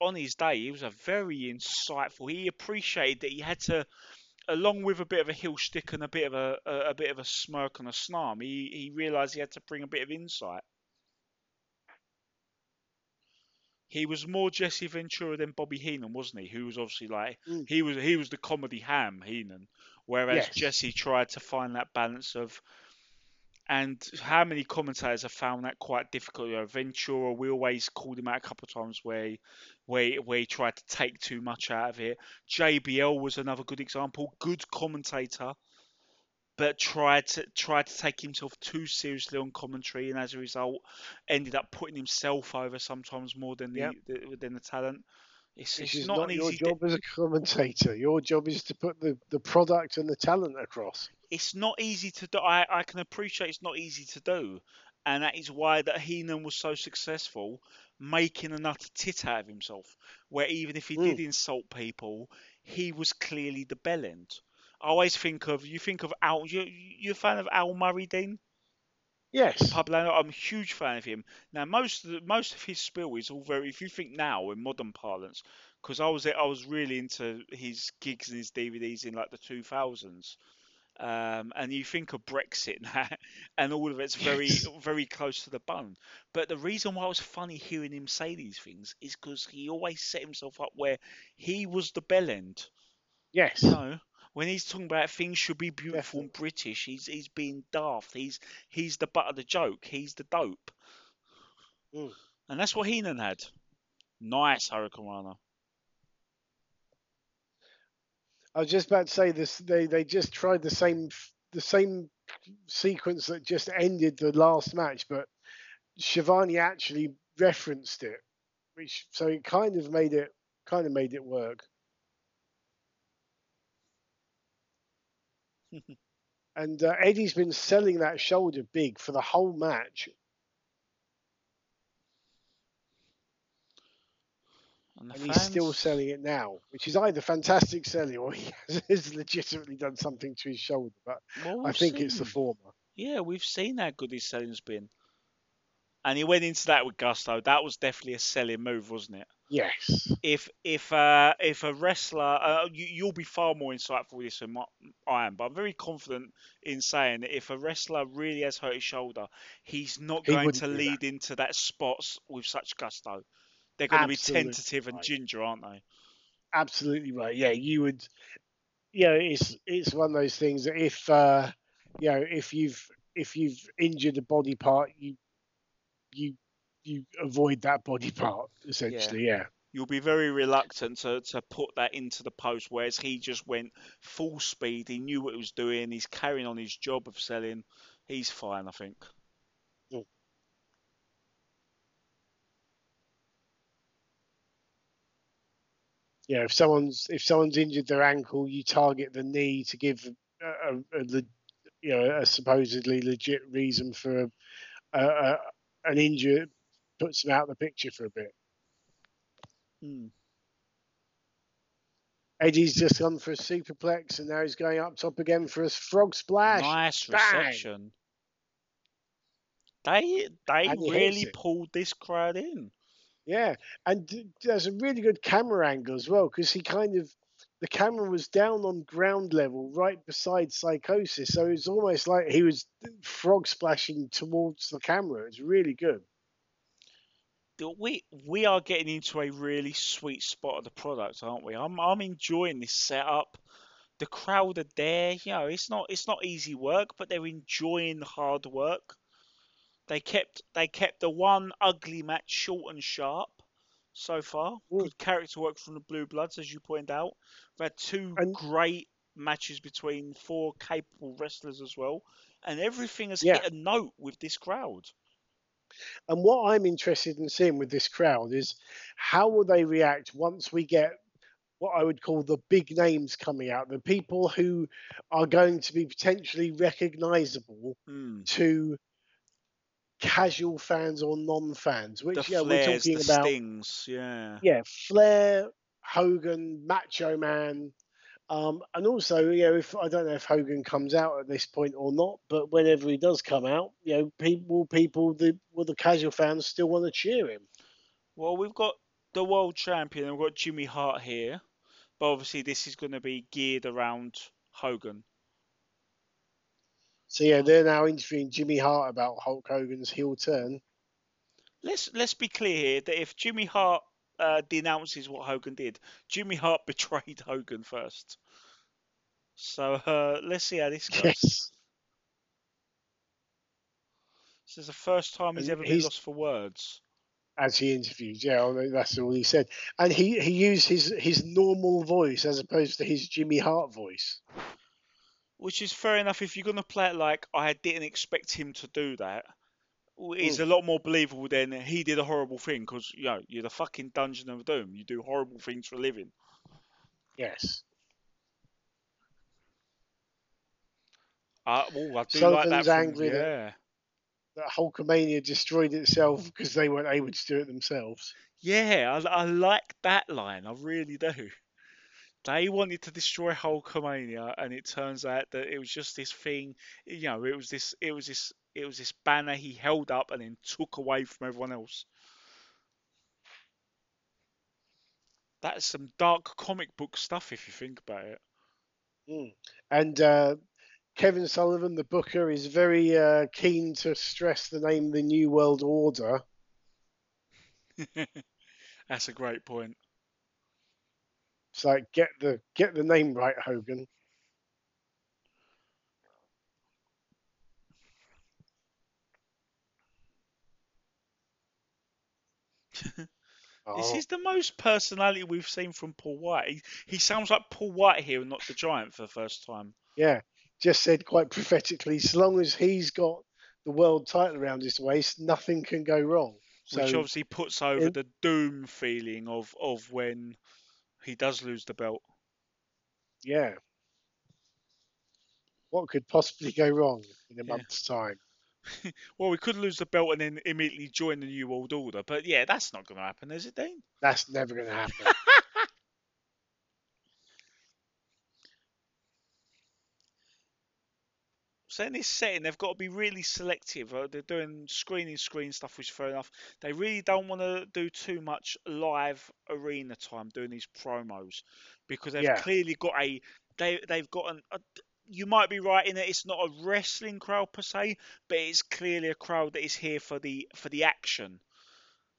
on his day, he was a very insightful. He appreciated that he had to along with a bit of a heel stick and a bit of a, a, a bit of a smirk and a snarm, he, he realised he had to bring a bit of insight. He was more Jesse Ventura than Bobby Heenan, wasn't he? Who was obviously like Mm. he was he was the comedy ham Heenan, whereas Yes. Jesse tried to find that balance of. And how many commentators have found that quite difficult? You know, Ventura, we always called him out a couple of times where he, where, he- where he tried to take too much out of it. JBL was another good example. Good commentator, but tried to tried to take himself too seriously on commentary, and as a result, ended up putting himself over sometimes more than the, Yep. the than the talent. It's, it's is not, not, an your easy. job as a commentator. Your job is to put the, the product and the talent across. it's not easy to do. I, I can appreciate it's not easy to do, and that is why that Heenan was so successful, making an utter tit out of himself. Where even if he did hmm. insult people, he was clearly the bell end. I always think of you think of Al. You you a fan of Al Murray, Dean? Yes. Poblano, I'm a huge fan of him. Now, most of the, most of his spill is all very. If you think now in modern parlance, because I was I was really into his gigs and his DVDs in like the 2000s, um, and you think of Brexit now, and all of it's very Yes. very close to the bone. But the reason why it was funny hearing him say these things is because he always set himself up where he was the bell end. Yes. You know, when he's talking about things should be beautiful and British, he's he's being daft. He's he's the butt of the joke. He's the dope. Mm. And that's what Heenan had. Nice Hurricanrana. I was just about to say this. They they just tried the same the same sequence that just ended the last match, but Schiavone actually referenced it, which so it kind of made it kind of made it work. and uh, Eddie's been selling that shoulder big for the whole match. And, and he's still selling it now, which is either fantastic selling or he has legitimately done something to his shoulder. But well, I think seen. it's the former. Yeah, we've seen how good his selling's been. And he went into that with gusto. That was definitely a selling move, wasn't it? Yes. If if uh, if a wrestler, uh, you, you'll be far more insightful with this than my- I am, but I'm very confident in saying that if a wrestler really has hurt his shoulder, he's not He going to do that. lead into that spots with such gusto. They're going to be Absolutely tentative and ginger, aren't they? absolutely right. Yeah, you would. You know, it's it's one of those things that if uh, you know if you've if you've injured a body part, you you you avoid that body part essentially. Yeah. You'll be very reluctant to, to put that into the post, whereas he just went full speed. He knew what he was doing. He's carrying on his job of selling. He's fine, I think. Yeah. If someone's if someone's injured their ankle, you target the knee to give a, a, a you know a supposedly legit reason for a, a, an injury, puts them out of the picture for a bit. Hmm. Eddie's just gone for a superplex and now he's going up top again for a frog splash. Nice Bang! reception. They they And he hits really pulled this crowd in. Yeah, and there's a really good camera angle as well because he kind of the camera was down on ground level right beside Psicosis, so it's almost like he was frog splashing towards the camera. It's really good. We we are getting into a really sweet spot of the product, aren't we? I'm I'm enjoying this setup. The crowd are there. You know, it's not it's not easy work, but they're enjoying the hard work. They kept they kept the one ugly match short and sharp so far. Mm. Good character work from the Blue Bloods, as you point out. We've had two And- great matches between four capable wrestlers as well, and everything has Yeah. hit a note with this crowd. And what I'm interested in seeing with this crowd is how will they react once we get what I would call the big names coming out, the people who are going to be potentially recognizable Hmm. to casual fans or non-fans, The which yeah, we're flares, talking the about. stings, yeah. Yeah, Flair, Hogan, Macho Man, um, and also you know if I don't know if Hogan comes out at this point or not, but whenever he does come out, you know people people the will the casual fans still want to cheer him. Well, we've got the world champion, and we've got Jimmy Hart here, but obviously this is going to be geared around Hogan. So yeah, they're now interviewing Jimmy Hart about Hulk Hogan's heel turn. Let's let's be clear here that if Jimmy Hart uh, denounces what Hogan did, Jimmy Hart betrayed Hogan first. So uh, let's see how this goes. Yes. This is the first time he's ever been he's- lost for words. As he interviewed, yeah, that's all he said, and he he used his his normal voice as opposed to his Jimmy Hart voice. Which is fair enough if you're going to play it like I didn't expect him to do that. It's Mm. a lot more believable than he did a horrible thing because you know you're the fucking Dungeon of Doom. You do horrible things for a living. Yes. Uh, oh, I do like that. From, angry that- yeah, that Hulkamania destroyed itself because they weren't able to do it themselves. yeah, I, I like that line. I really do. They wanted to destroy Hulkamania, and it turns out that it was just this thing. You know, it was this, it was this, it was this banner he held up and then took away from everyone else. That's some dark comic book stuff if you think about it. Mm. And uh, Kevin Sullivan, the booker, is very uh, keen to stress the name the New World Order. That's a great point. It's like get the get the name right, Hogan. This Oh, is the most personality we've seen from Paul White. He, he sounds like Paul White here and not the Giant for the first time. yeah, just said quite prophetically. So long as he's got the world title around his waist, nothing can go wrong. So which obviously puts over it- the doom feeling of of when he does lose the belt. yeah, what could possibly go wrong in a Yeah. month's time? well, we could lose the belt and then immediately join the New World Order, but yeah, that's not going to happen, is it, Dean? That's never going to happen. So in this setting, they've got to be really selective. Uh, they're doing screening screen stuff, which is fair enough. They really don't want to do too much live arena time doing these promos because they've Yeah. clearly got a they they've got an. A, you might be right in that it's not a wrestling crowd per se, but it's clearly a crowd that is here for the for the action.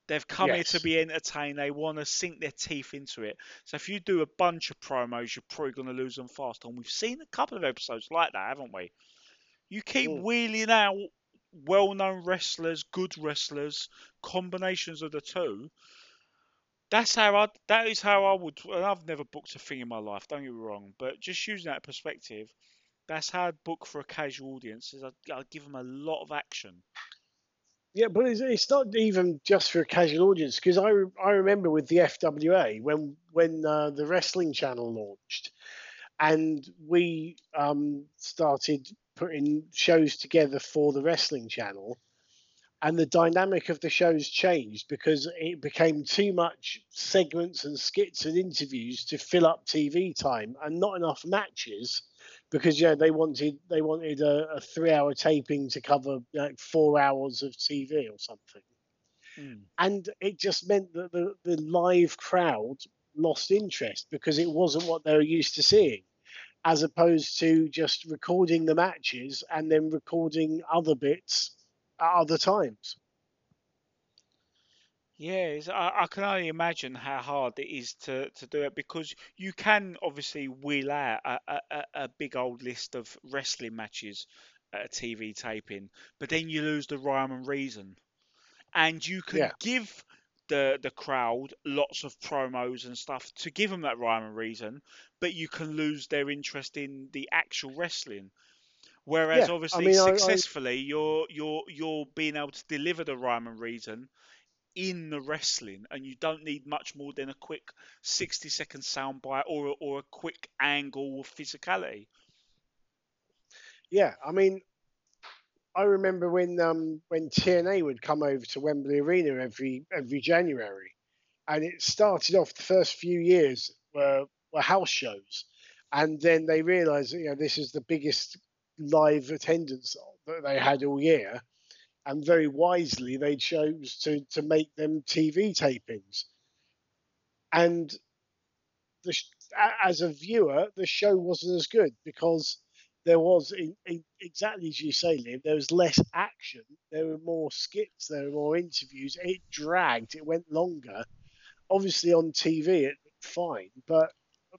They've come here to be entertained. They want to sink their teeth into it. So if you do a bunch of promos, you're probably going to lose them fast. And we've seen a couple of episodes like that, haven't we? You keep Mm. wheeling out well-known wrestlers, good wrestlers, combinations of the two. That's how I. That is how I would. And I've never booked a thing in my life. Don't get me wrong, but just using that perspective, that's I'd book for a casual audience. Is I'd give them a lot of action. Yeah, but it's, not even just for a casual audience because I, I remember with the FWA when when uh, the wrestling channel launched, and we um, started putting shows together for the wrestling channel, and the dynamic of the shows changed because it became too much segments and skits and interviews to fill up TV time and not enough matches because yeah they wanted they wanted a, a three hour taping to cover like four hours of TV or something Mm. and it just meant that the, the live crowd lost interest because it wasn't what they were used to seeing as opposed to just recording the matches and then recording other bits at other times Yeah, I, I can only imagine how hard it is to, to do it because you can obviously wheel out a, a, a- big old list of wrestling matches at a TV taping, but then you lose the rhyme and reason. And you can Yeah. give the the crowd lots of promos and stuff to give them that rhyme and reason, but you can lose their interest in the actual wrestling. Whereas Yeah, I obviously mean, I- I- successfully you're you're you're being able to deliver the rhyme and reason in the wrestling, and you don't need much more than a quick 60 second soundbite or or a quick angle of physicality. yeah i mean i remember when um when tna would come over to wembley arena every every january and it started off the first few years were were house shows and then they realized you know this is the biggest live attendance that they had all year and very wisely they chose to to make them tv tapings. And the as a viewer the show wasn't as good because there was in, in, exactly as you say liv there was less action there were more skits there were more interviews it dragged it went longer. Obviously on tv it looked fine but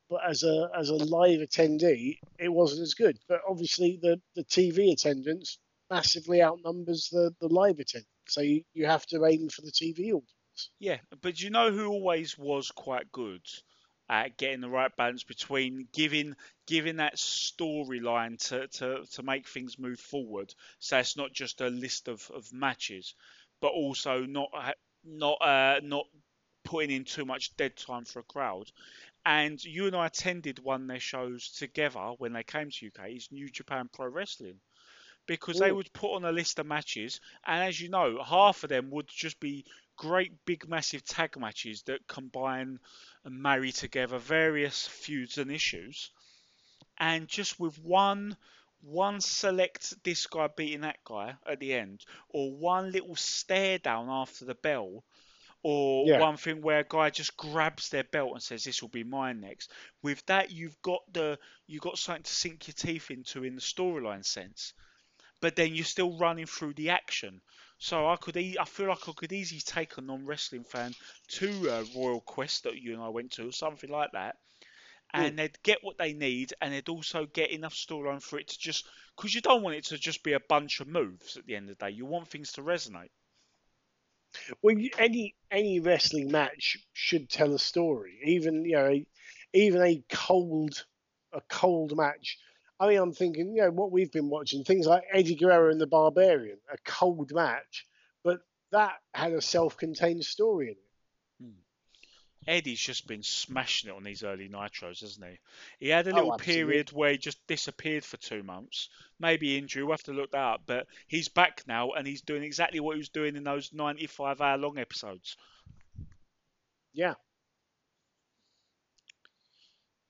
but as a as a live attendee it wasn't as good. But obviously the the tv attendance massively outnumbers the the live attendance so you, you have to aim for the tv audience Yeah, but you know who always was quite good at getting the right balance between giving giving that storyline to, to, to make things move forward. So it's not just a list of, of matches, but also not not uh, not putting in too much dead time for a crowd. And you and I attended one of their shows together when they came to UK. It's New Japan Pro Wrestling because they would put on a list of matches, and as you know, half of them would just be great big massive tag matches that combine and marry together various feuds and issues. And just with one one select this guy beating that guy at the end or one little stare down after the bell or Yeah. one thing where a guy just grabs their belt and says this will be mine next. With that you've got the you've got something to sink your teeth into in the storyline sense but then you're still running through the action so I could, e- I feel like I could easily take a non-wrestling fan to a Royal Quest that you and I went to, or something like that, hmm. and they'd get what they need, and they'd also get enough storyline for it to just, because you don't want it to just be a bunch of moves at the end of the day. You want things to resonate. well, you- any any wrestling match should tell a story. Even you know, even a cold a cold match. I mean, I'm thinking, you know, what we've been watching things like Eddie Guerrero and the Barbarian, a cold match, but that had a self-contained story in it. Hmm. Eddie's just been smashing it on these early nitros, hasn't he? He had a Oh, little absolutely. period where he just disappeared for two months, maybe injury. We'll have to look that up. But he's back now, and he's doing exactly what he was doing in those 95 hour long episodes. Yeah,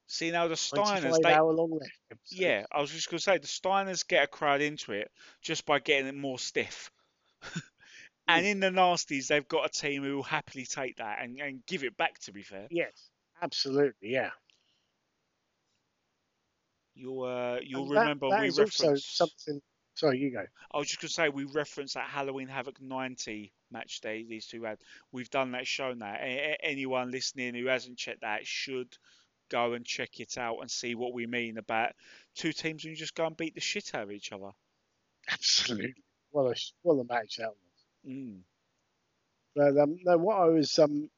See now the Steiners, 25 they, hour long left. episode. yeah, I was just gonna say the Steiners get a crowd into it just by getting it more stiff. and in the nasties, they've got a team who will happily take that and, and give it back. To be fair, Yes, absolutely. Yeah. you'll uh, you'll that- remember that we is referenced. something. Sorry, you go. I was just gonna say we referenced that Halloween Havoc 90 match day these two had. We've done that, shown that. A- a- anyone listening who hasn't checked that should go and check it out and see what we mean about two teams who just go and beat the shit out of each other. Absolutely. What a what a match that was. Mm. But um, no, what I was um,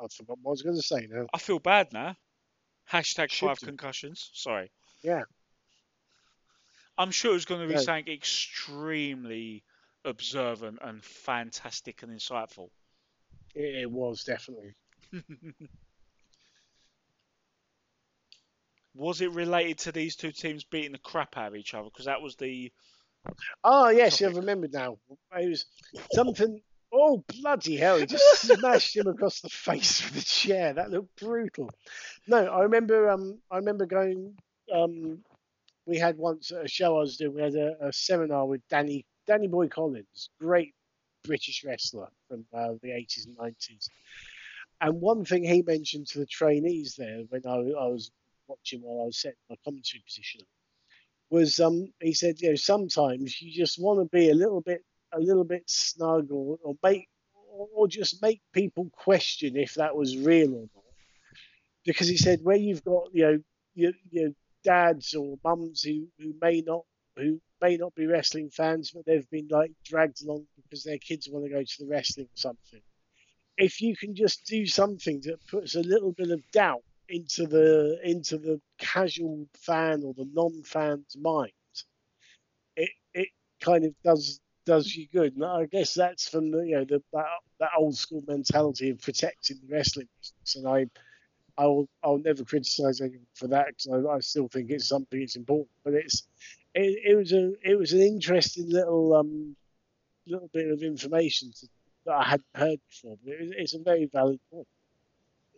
I forgot what I was going to say now. I feel bad now. Hashtag Should five do. concussions. Sorry. Yeah. I'm sure it's going to be No. something extremely observant and fantastic and insightful. It, it was definitely. Was it related to these two teams beating the crap out of each other? Because that was the Oh yes, I've remembered now. It was something. Oh bloody hell! He just smashed him across the face with a chair. That looked brutal. No, I remember. Um, I remember going. Um, we had once a show I was doing. We had a, a seminar with Danny Danny Boy Collins, great British wrestler from uh, the eighties and nineties. And one thing he mentioned to the trainees there when I, I was watching while I was setting my commentary position was um he said you know sometimes you just want to be a little bit a little bit snug or, or make or, just make people question if that was real or not. Because he said where you've got you know your, your dads or mums who, who may not who may not be wrestling fans but they've been like dragged along because their kids want to go to the wrestling or something if you can just do something that puts a little bit of doubt into the into the casual fan or the non-fan's mind, it it kind of does does you good. And I guess that's from the you know the that, that old school mentality of protecting the wrestling business. And I I will I'll never criticise anyone for that because I, I still think it's something that's important. But it's it, it was a it was an interesting little um little bit of information to, that I hadn't heard before. But it, it's a very valid point.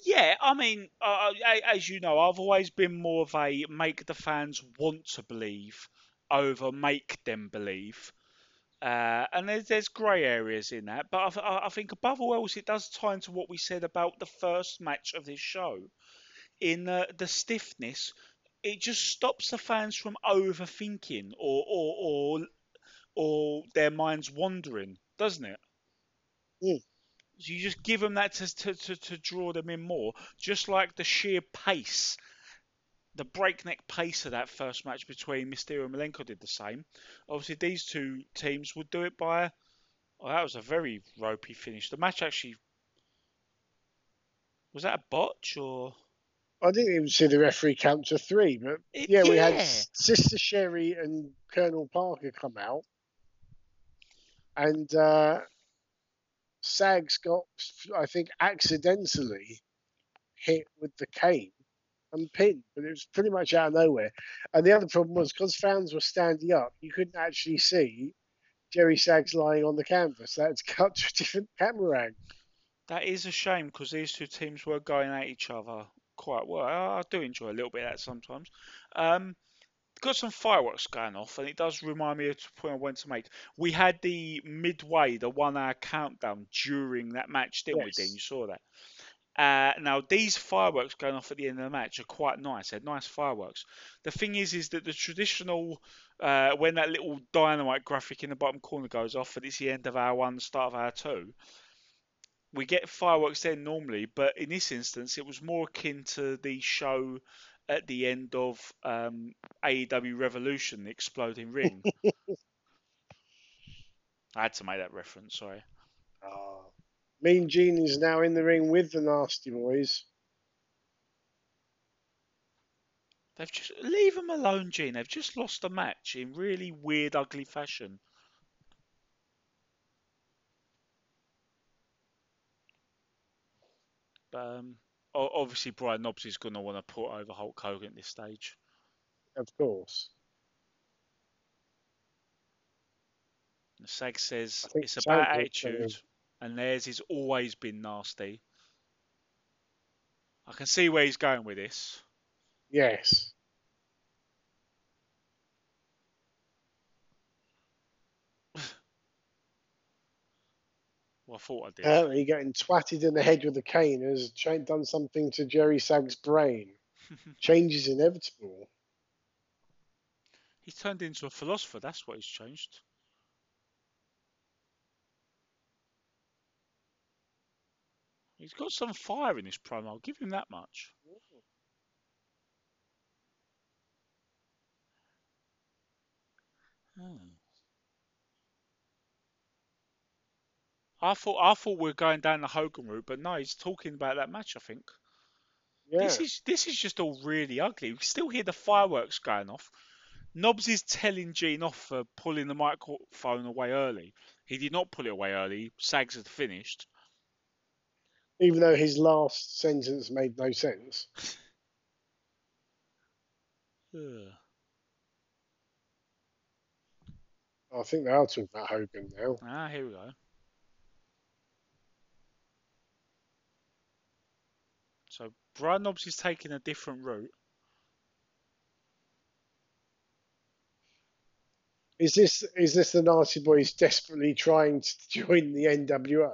Yeah, I mean, uh, as you know, I've always been more of a make the fans want to believe over make them believe. Uh, and there's, there's grey areas in that, but I, I think above all else, it does tie into what we said about the first match of this show. In uh, the stiffness, it just stops the fans from overthinking or or or, or their minds wandering, doesn't it? Mm. So you just give them that to, to, to, to draw them in more, just like the sheer pace, the breakneck pace of that first match between Mysterio and Malenko did the same. Obviously, these two teams would do it by. Oh, that was a very ropey finish. The match actually was that a botch or? I didn't even see the referee count to three, but It- yeah, we had. Sister Sherri and Colonel Parker come out, and uh, Sags got, I think, accidentally hit with the cane and pinned, but it was pretty much out of nowhere. And the other problem was because fans were standing up, you couldn't actually see Jerry Sags lying on the canvas. That's cut to a different camera angle. That is a shame because these two teams were going at each other quite well. I, do enjoy a little bit of that sometimes. Um, got some fireworks going off, and it does remind me of the point I wanted to make. We had the midway, the one-hour countdown during that match, didn't we, Dean? You saw that. Uh, now these fireworks going off at the end of the match are quite nice. They're nice fireworks. The thing is, is that the traditional uh, when that little dynamite graphic in the bottom corner goes off, and it's the end of hour one, start of hour two. We get fireworks then normally, but in this instance, it was more akin to the show at the end of um, AEW Revolution, the exploding ring. I had to make that reference. Sorry. Ah. Mean Gene is now in the ring with the Nasty Boys. They've just leave them alone, Gene. They've just lost a match in really weird, ugly fashion. But um, obviously, Brian Knobbs is going to want to put over Hulk Hogan at this stage. Of course. Sag says it's Sag about attitude, and theirs has always been nasty. I can see where he's going with this. Yes. Well, I thought I did. Apparently, getting twatted in the head with a cane has done something to Jerry Sag's brain. Change is inevitable. He's turned into a philosopher. That's what he's changed. He's got some fire in his promo. I'll give him that much. Hmm. I thought I thought we are going down the Hogan route, but no, he's talking about that match. I think Yeah. this is this is just all really ugly. We still hear the fireworks going off. Knobbs is telling Gene off for pulling the microphone away early. He did not pull it away early. Sags had finished. Even though his last sentence made no sense. I think they are talking about Hogan now. Ah, here we go. So Brian Knobbs is taking a different route. Is this is this the Nasty Boys desperately trying to join the NWO?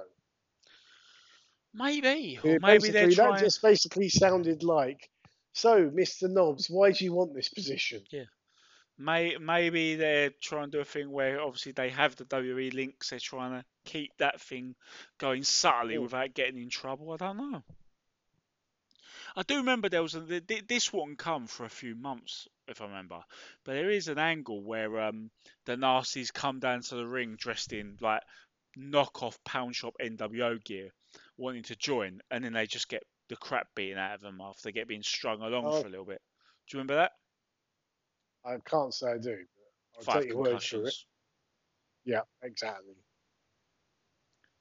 Maybe, or maybe they're trying. That just basically sounded like, so, Mr. Knobbs, why do you want this position? May, maybe they're trying to do a thing where obviously they have the WWE links. They're trying to keep that thing going subtly Mm. without getting in trouble. I don't know. I do remember there was a, th- th- this wouldn't come for a few months, if I remember. But there is an angle where um, the nasties come down to the ring dressed in like knockoff pound shop NWO gear, wanting to join, and then they just get the crap beaten out of them after they get being strung along Oh. for a little bit. Do you remember that? I can't say I do, but I'll Five take your word for it. Yeah, exactly.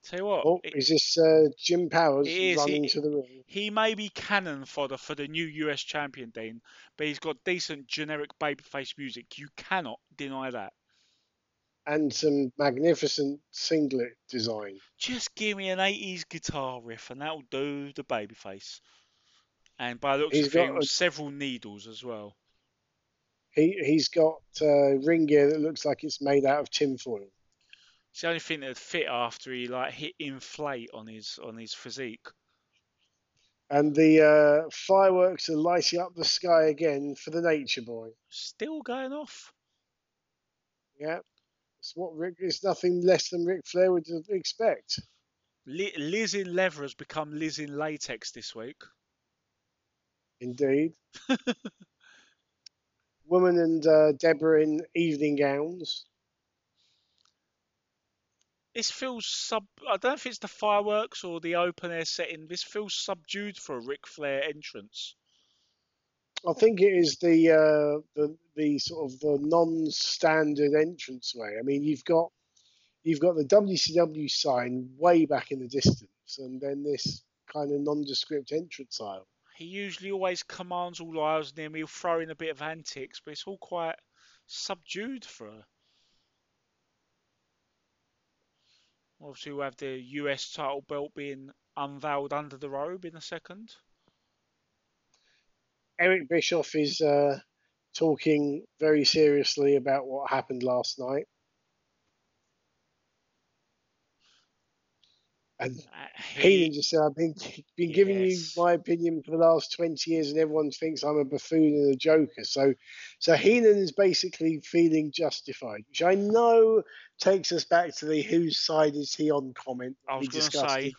Tell you what, Oh, it- is this uh, Jim Powers running it- to the ring? he may be cannon fodder for the new US champion, Dean, but he's got decent generic babyface music. You cannot deny that. And some magnificent singlet design. Just give me an 80s guitar riff and that'll do the babyface. And by the looks He's of got things, several needles as well. He he's got uh, ring gear that looks like it's made out of tinfoil. It's the only thing that'd fit after he like hit inflate on his on his physique. And the uh, fireworks are lighting up the sky again for the Nature Boy. Still going off. Yeah, it's what Rick. It's nothing less than Ric Flair would expect. Liz in leather has become Liz in latex this week. Indeed. Woman and uh, Deborah in evening gowns. This feels sub. I don't know if it's the fireworks or the open air setting. This feels subdued for a Ric Flair entrance. I think it is the uh, the the sort of the non-standard entranceway. I mean, you've got you've got the WCW sign way back in the distance, and then this kind of nondescript entrance aisle. He usually always commands all eyes near me. He'll throw in a bit of antics, but it's all quite subdued for her. Obviously, we'll have the US title belt being unveiled under the robe in a second. Eric Bischoff is uh, talking very seriously about what happened last night. And Heenan just said, I've been, been giving you my opinion for the last 20 years, and everyone thinks I'm a buffoon and a joker. So, so Heenan is basically feeling justified, which I know takes us back to the whose side is he on comment I was we discussed say,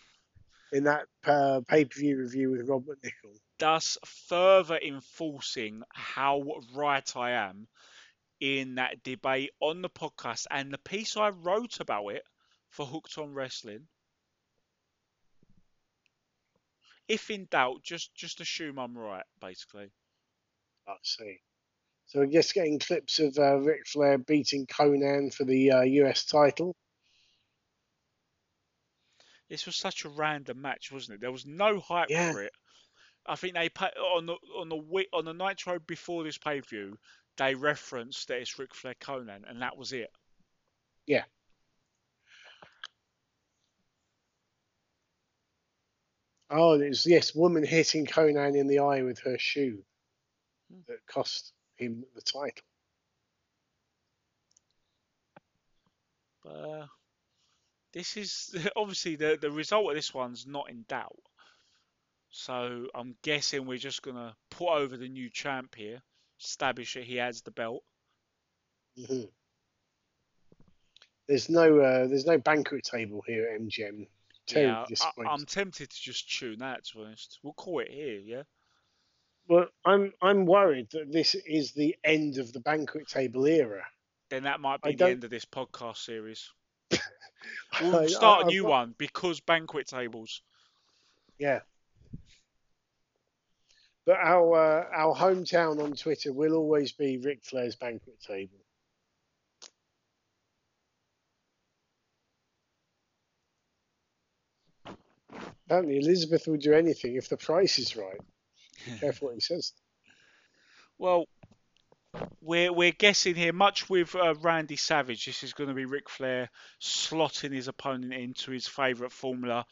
in, in that uh, pay per view review with Robert Nickel. thus further enforcing how right I am in that debate on the podcast and the piece I wrote about it for Hooked on Wrestling. If in doubt, just just assume I'm right, basically. Let's see. So we're just getting clips of uh, Ric Flair beating Konnan for the uh, US title. This was such a random match, wasn't it? There was no hype Yeah. for it. I think they on the on the on the Nitro before this pay per view. They referenced that it's Ric Flair Konnan, and that was it. Oh, it was yes, woman hitting Konnan in the eye with her shoe Hmm. that cost him the title. But uh, this is obviously the the result of this one's not in doubt. So I'm guessing we're just gonna put over the new champ here, establish that he has the belt. hmm There's no uh, there's no banquet table here at MGM. Yeah, I. I'm tempted to just tune out. To be honest, we'll call it here. Yeah. Well, I'm I'm worried that this is the end of the banquet table era. Then that might I be the don't- end of this podcast series. We'll start a new got- one because banquet tables. Yeah. But our uh, our hometown on Twitter will always be Ric Flair's banquet table. Apparently, Elizabeth will do anything if the price is right. Be careful what he says. Well, we're we're guessing here, much with uh, Randy Savage. This is going to be Ric Flair slotting his opponent into his favourite formula,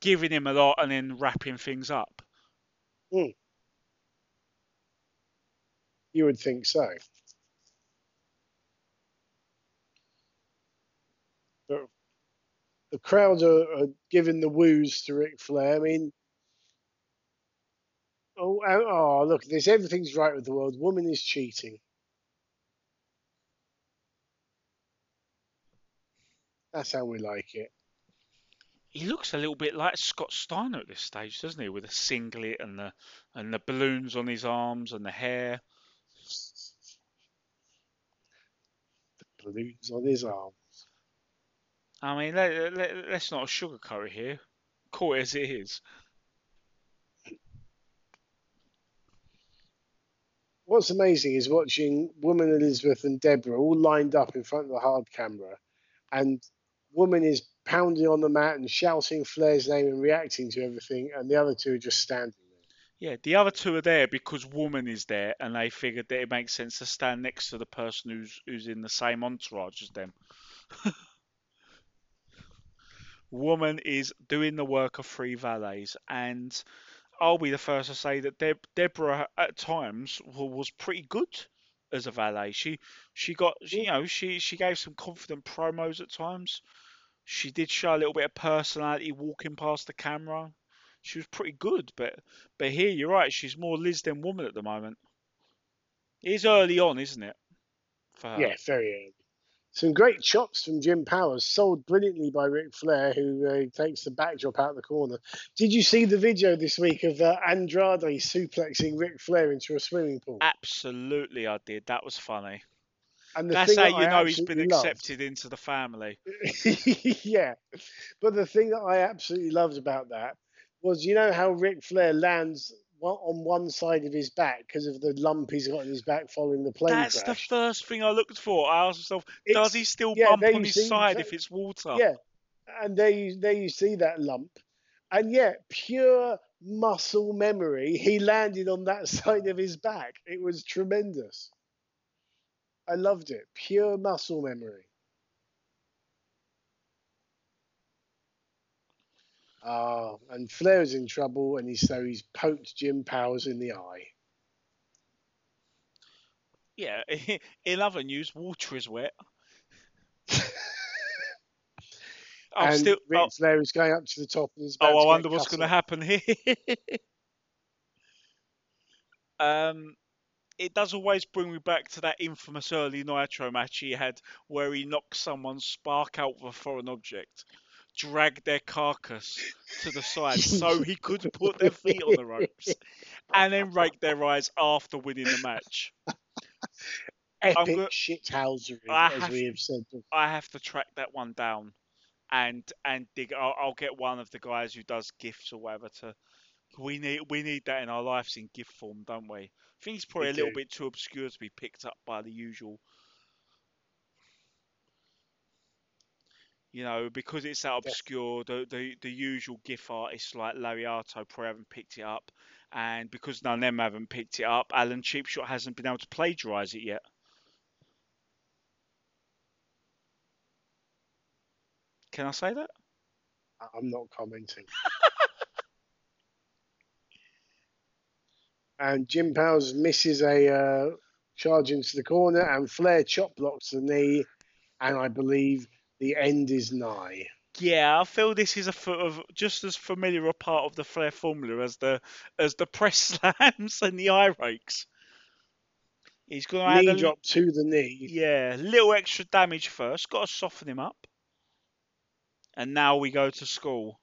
giving him a lot, and then wrapping things up. You would think so. The crowd are, are giving the woos to Ric Flair. I mean, oh, oh, oh, look, this. everything's right with the world. Woman is cheating. That's how we like it. He looks a little bit like Scott Steiner at this stage, doesn't he? With the singlet and the and the balloons on his arms and the hair. The balloons on his arm. I mean, let, let, let's not sugarcoat it here. Call it as it is. What's amazing is watching Woman Elizabeth and Deborah all lined up in front of the hard camera, and Woman is pounding on the mat and shouting Flair's name and reacting to everything, and the other two are just standing there. Yeah, the other two are there because woman is there, and they figured that it makes sense to stand next to the person who's who's in the same entourage as them. woman is doing the work of three valets, and I'll be the first to say that Deb- Deborah at times was pretty good as a valet. She she got you know she she gave some confident promos at times. She did show a little bit of personality walking past the camera. She was pretty good, but but here you're right. She's more Liz than woman at the moment. It is early on, isn't it? Yeah, very early. Some great chops from Jim Powers, sold brilliantly by Ric Flair, who uh, takes the backdrop out of the corner. Did you see the video this week of uh, Andrade suplexing Ric Flair into a swimming pool? Absolutely, I did. That was funny. And the That's how that you I know he's been loved- accepted into the family. yeah. But the thing that I absolutely loved about that was, you know, how Ric Flair lands on one side of his back because of the lump he's got in his back following the plane That's the first thing I looked for. I asked myself, does he still yeah, bump on his see, side so- if it's water? Yeah, and there you there you see that lump, and yet pure muscle memory, he landed on that side of his back. It was tremendous. I loved it. Pure muscle memory. Ah, and is in trouble, and he's so he's poked Jim Powers in the eye. Yeah. In other news, water is wet. I'm and still. Ric Oh, Flair is going up to the top, and he's about oh, I wonder what's going to happen here. um, it does always bring me back to that infamous early Nitro match he had, where he knocked someone's spark out with a foreign object, dragged their carcass to the side so he could put their feet on the ropes, and then rake their eyes after winning the match. Epic go- shithousery, I as have- we have said. I have to track that one down, and and dig. I'll, I'll get one of the guys who does gifts or whatever to. We need we need that in our lives in gift form, don't we? I think it's probably We a little do. bit too obscure to be picked up by the usual. You know, because it's that obscure, the, the the usual GIF artists like Lariato probably haven't picked it up, and because none of them haven't picked it up, Alan Cheapshot hasn't been able to plagiarise it yet. Can I say that? I'm not commenting. and Jim Powers misses a uh, charge into the corner, and Flair chop blocks the knee, and I believe the end is nigh. Yeah, I feel this is a foot of just as familiar a part of the Flair formula as the as the press slams and the eye rakes. He's going to add knee a, drop to the knee. yeah, little extra damage first. Got to soften him up. And now we go to school.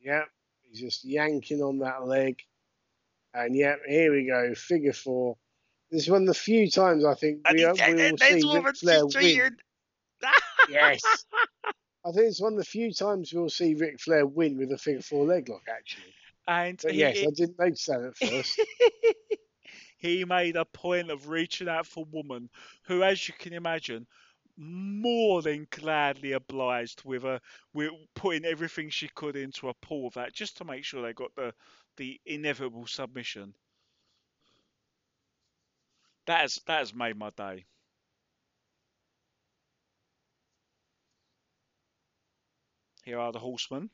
Yeah, he's just yanking on that leg. And yep, here we go, figure four. This is one of the few times I think we, we will see Ric Flair win. Yes. I think it's one of the few times we'll see Ric Flair win with a figure four leg lock, actually. And But he, yes, I didn't notice that at first. he made a point of reaching out for woman who, as you can imagine, more than gladly obliged with a with putting everything she could into a pool of that just to make sure they got the the inevitable submission. That has that has made my day. Here are the horsemen.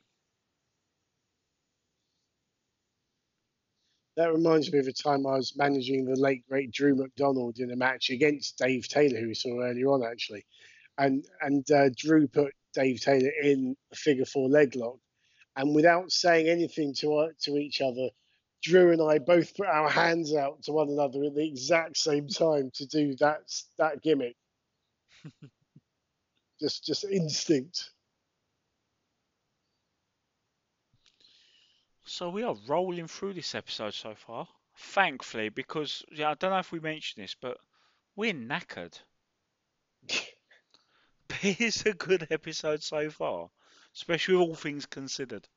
That reminds me of a time I was managing the late great Drew McDonald in a match against Dave Taylor, who we saw earlier on actually, and and uh, Drew put Dave Taylor in a figure four leg lock, and without saying anything to uh, to each other, Drew and I both put our hands out to one another at the exact same time to do that that gimmick. just just instinct. So we are rolling through this episode so far. Thankfully, because yeah, I don't know if we mentioned this, but we're knackered. But it's a good episode so far, especially with all things considered.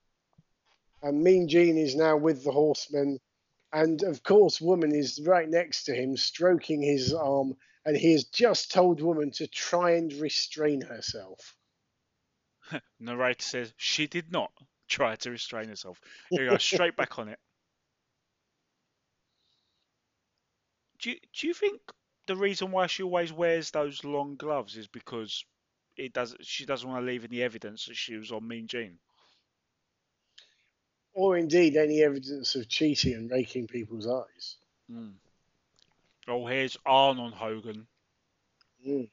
and Mean Gene is now with the horseman, and of course, Woman is right next to him, stroking his arm, and he has just told Woman to try and restrain herself. Narrator says she did not try to restrain herself. Here we go, straight back on it. Do you, do you think the reason why she always wears those long gloves is because it does she doesn't want to leave any evidence that she was on Mean Gene? Or indeed any evidence of cheating and raking people's eyes. Mm. Oh, here's Arnon Hogan. Mm.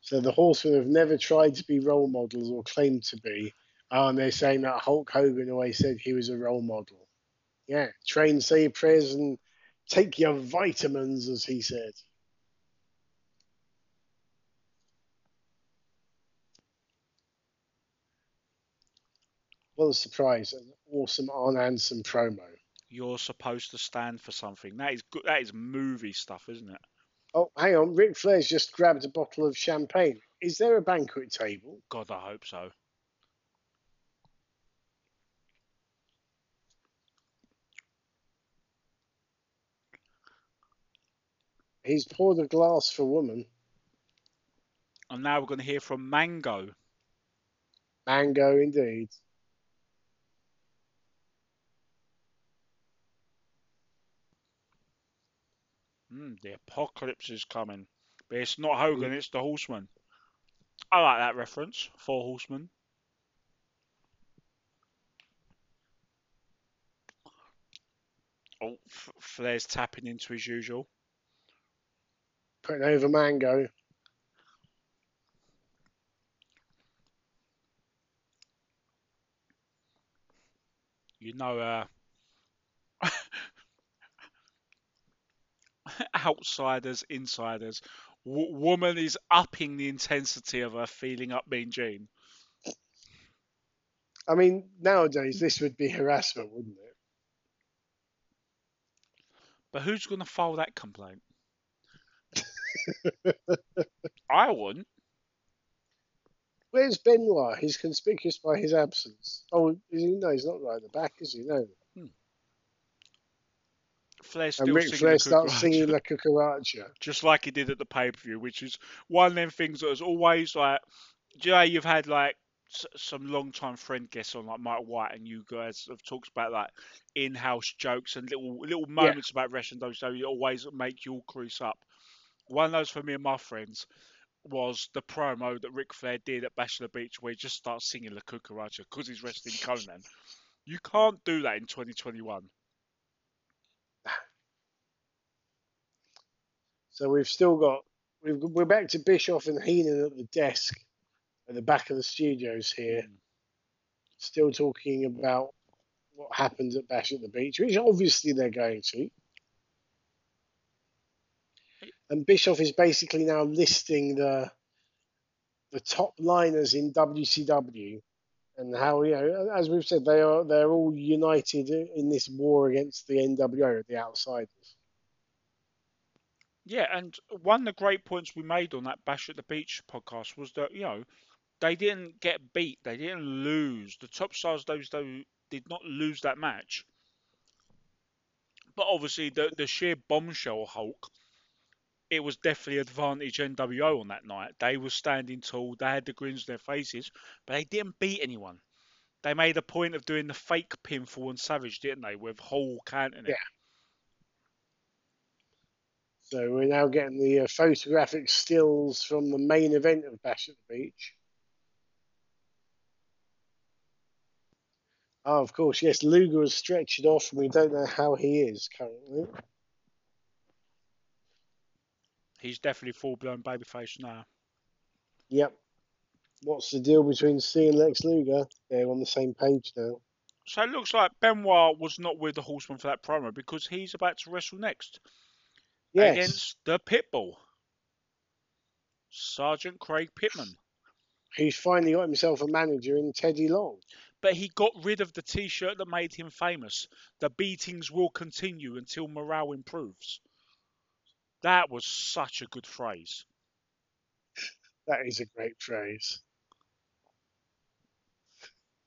So the horsemen have never tried to be role models or claimed to be. Oh, and they're saying that Hulk Hogan always said he was a role model. Yeah, train, say your prayers, and take your vitamins, as he said. What a surprise! An awesome Arn Anderson promo. You're supposed to stand for something. That is good. That is movie stuff, isn't it? Oh, hang on. Ric Flair's just grabbed a bottle of champagne. Is there a banquet table? God, I hope so. He's poured a glass for woman. And now we're going to hear from Mongo. Mongo, indeed. Mm, the apocalypse is coming. But it's not Hogan, it's the Horseman. I like that reference. Four Horsemen. Oh, F- Flair's tapping into his usual. Putting over Mongo. You know, uh, outsiders, insiders. W- woman is upping the intensity of her feeling up Mean Gene. I mean, nowadays this would be harassment, wouldn't it? But who's going to file that complaint? I wouldn't. Where's Benoit? He's conspicuous by his absence. Oh, is he? No, he's not right at the back, is he? No. Hmm. Flair's And still Ric Flair starts singing La Cucaracha. just like he did at the pay per view, which is one of them things that has always like Do you know you've had like s- some long-time friend guests on like Mike White, and you guys have talked about like in-house jokes and little little moments about wrestling. Those that always make you all crease up. One of those for me and my friends was the promo that Ric Flair did at the Beach, where he just starts singing La Cucaracha because he's wrestling Konnan. You can't do that in 2021. So we've still got we've, we're back to Bischoff and Heenan at the desk at the back of the studios here, Mm. still talking about what happened at Bash at the Beach, which obviously they're going to. And Bischoff is basically now listing the the top liners in WCW and how you know, as we've said, they are they're all united in this war against the NWO, the outsiders. Yeah, and one of the great points we made on that Bash at the Beach podcast was that you know they didn't get beat, they didn't lose. The top stars those though did not lose that match. But obviously the the sheer bombshell Hulk, it was definitely advantage NWO on that night. They were standing tall, they had the grins on their faces, but they didn't beat anyone. They made a point of doing the fake pinfall and Savage, didn't they, with Hall counting it. Yeah. So we're now getting the uh, photographic stills from the main event of Bash at the Beach. Oh, of course, yes. Luger has stretched off, and we don't know how he is currently. He's definitely full blown babyface now. Yep. What's the deal between C and Lex Luger? They're on the same page now. So it looks like Benoit was not with the Horseman for that promo because he's about to wrestle next Yes. against the Pitbull, Sergeant Craig Pittman. He's finally got himself a manager in Teddy Long. But he got rid of the T-shirt that made him famous. The beatings will continue until morale improves. That was such a good phrase. That is a great phrase.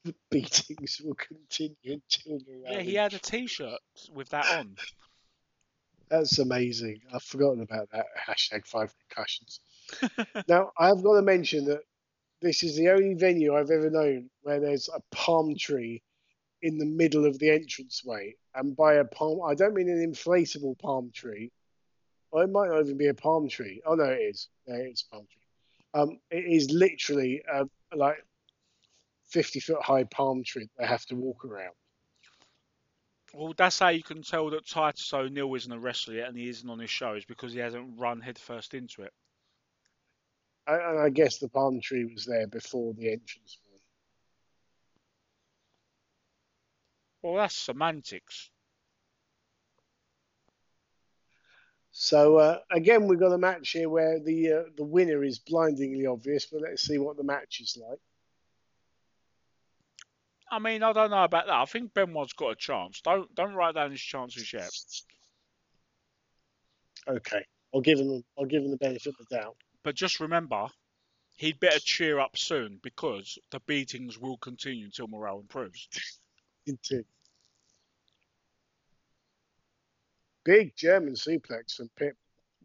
The beatings will continue until morale Yeah, he had a T-shirt with that on. That's amazing. I've forgotten about that. Hashtag five concussions. now, I've got to mention that this is the only venue I've ever known where there's a palm tree in the middle of the entranceway. And by a palm, I don't mean an inflatable palm tree. It might not even be a palm tree. Oh, no, it is. Yeah, it's a palm tree. Um, it is literally a, like 50 foot high palm tree they have to walk around. Well, that's how you can tell that Titus O'Neil isn't a wrestler yet and he isn't on his shows because he hasn't run headfirst into it. I, and I guess the palm tree was there before the entrance. Well, that's semantics. So uh, again, we've got a match here where the uh, the winner is blindingly obvious, but let's see what the match is like. I mean, I don't know about that. I think Benoit's got a chance. Don't don't write down his chances yet. Okay, I'll give him I'll give him the benefit of the doubt. But just remember, he'd better cheer up soon because the beatings will continue until morale improves. Into big German suplex from Pip.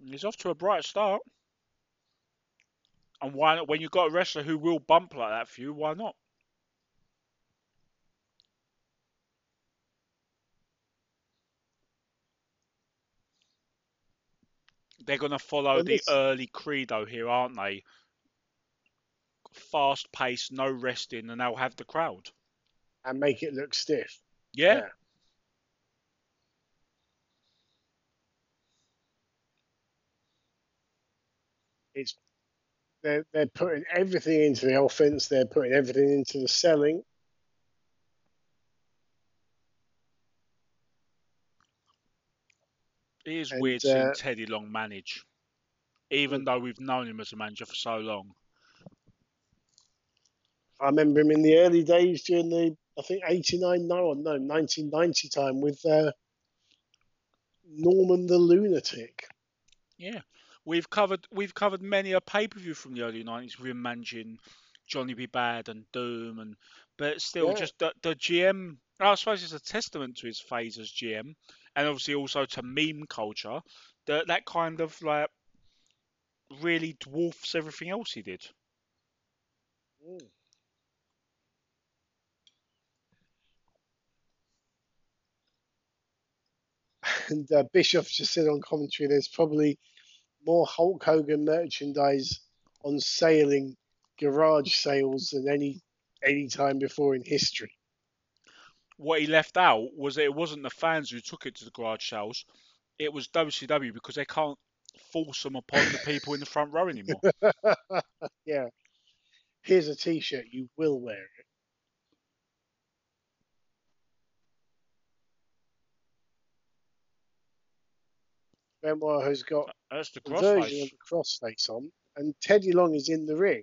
He's off to a bright start. And why not? When you've got a wrestler who will bump like that for you, why not? They're going to follow the this- early credo here, aren't they? Fast pace, no resting, and they'll have the crowd. and make it look stiff. Yeah. Yeah. It's they're they're putting everything into the offense. They're putting everything into the selling. It is And, weird seeing uh, Teddy Long manage, even though we've known him as a manager for so long. I remember him in the early days during the I think eighty nine no no nineteen ninety time with uh, Norman the Lunatic. Yeah, we've covered we've covered many a pay per view from the early nineties him managing Johnny B. Bad and Doom, and but still Yeah. just the, the GM. I suppose it's a testament to his phase as GM, and obviously also to meme culture that that kind of like really dwarfs everything else he did. Mm. And uh, Bischoff just said on commentary there's probably more Hulk Hogan merchandise on sailing garage sales than any any time before in history. What he left out was that it wasn't the fans who took it to the garage sales. It was WCW because they can't force them upon the people in the front row anymore. yeah. Here's a t-shirt, you will wear it. Benoit has got That's the a version of the crossface on, and Teddy Long is in the ring.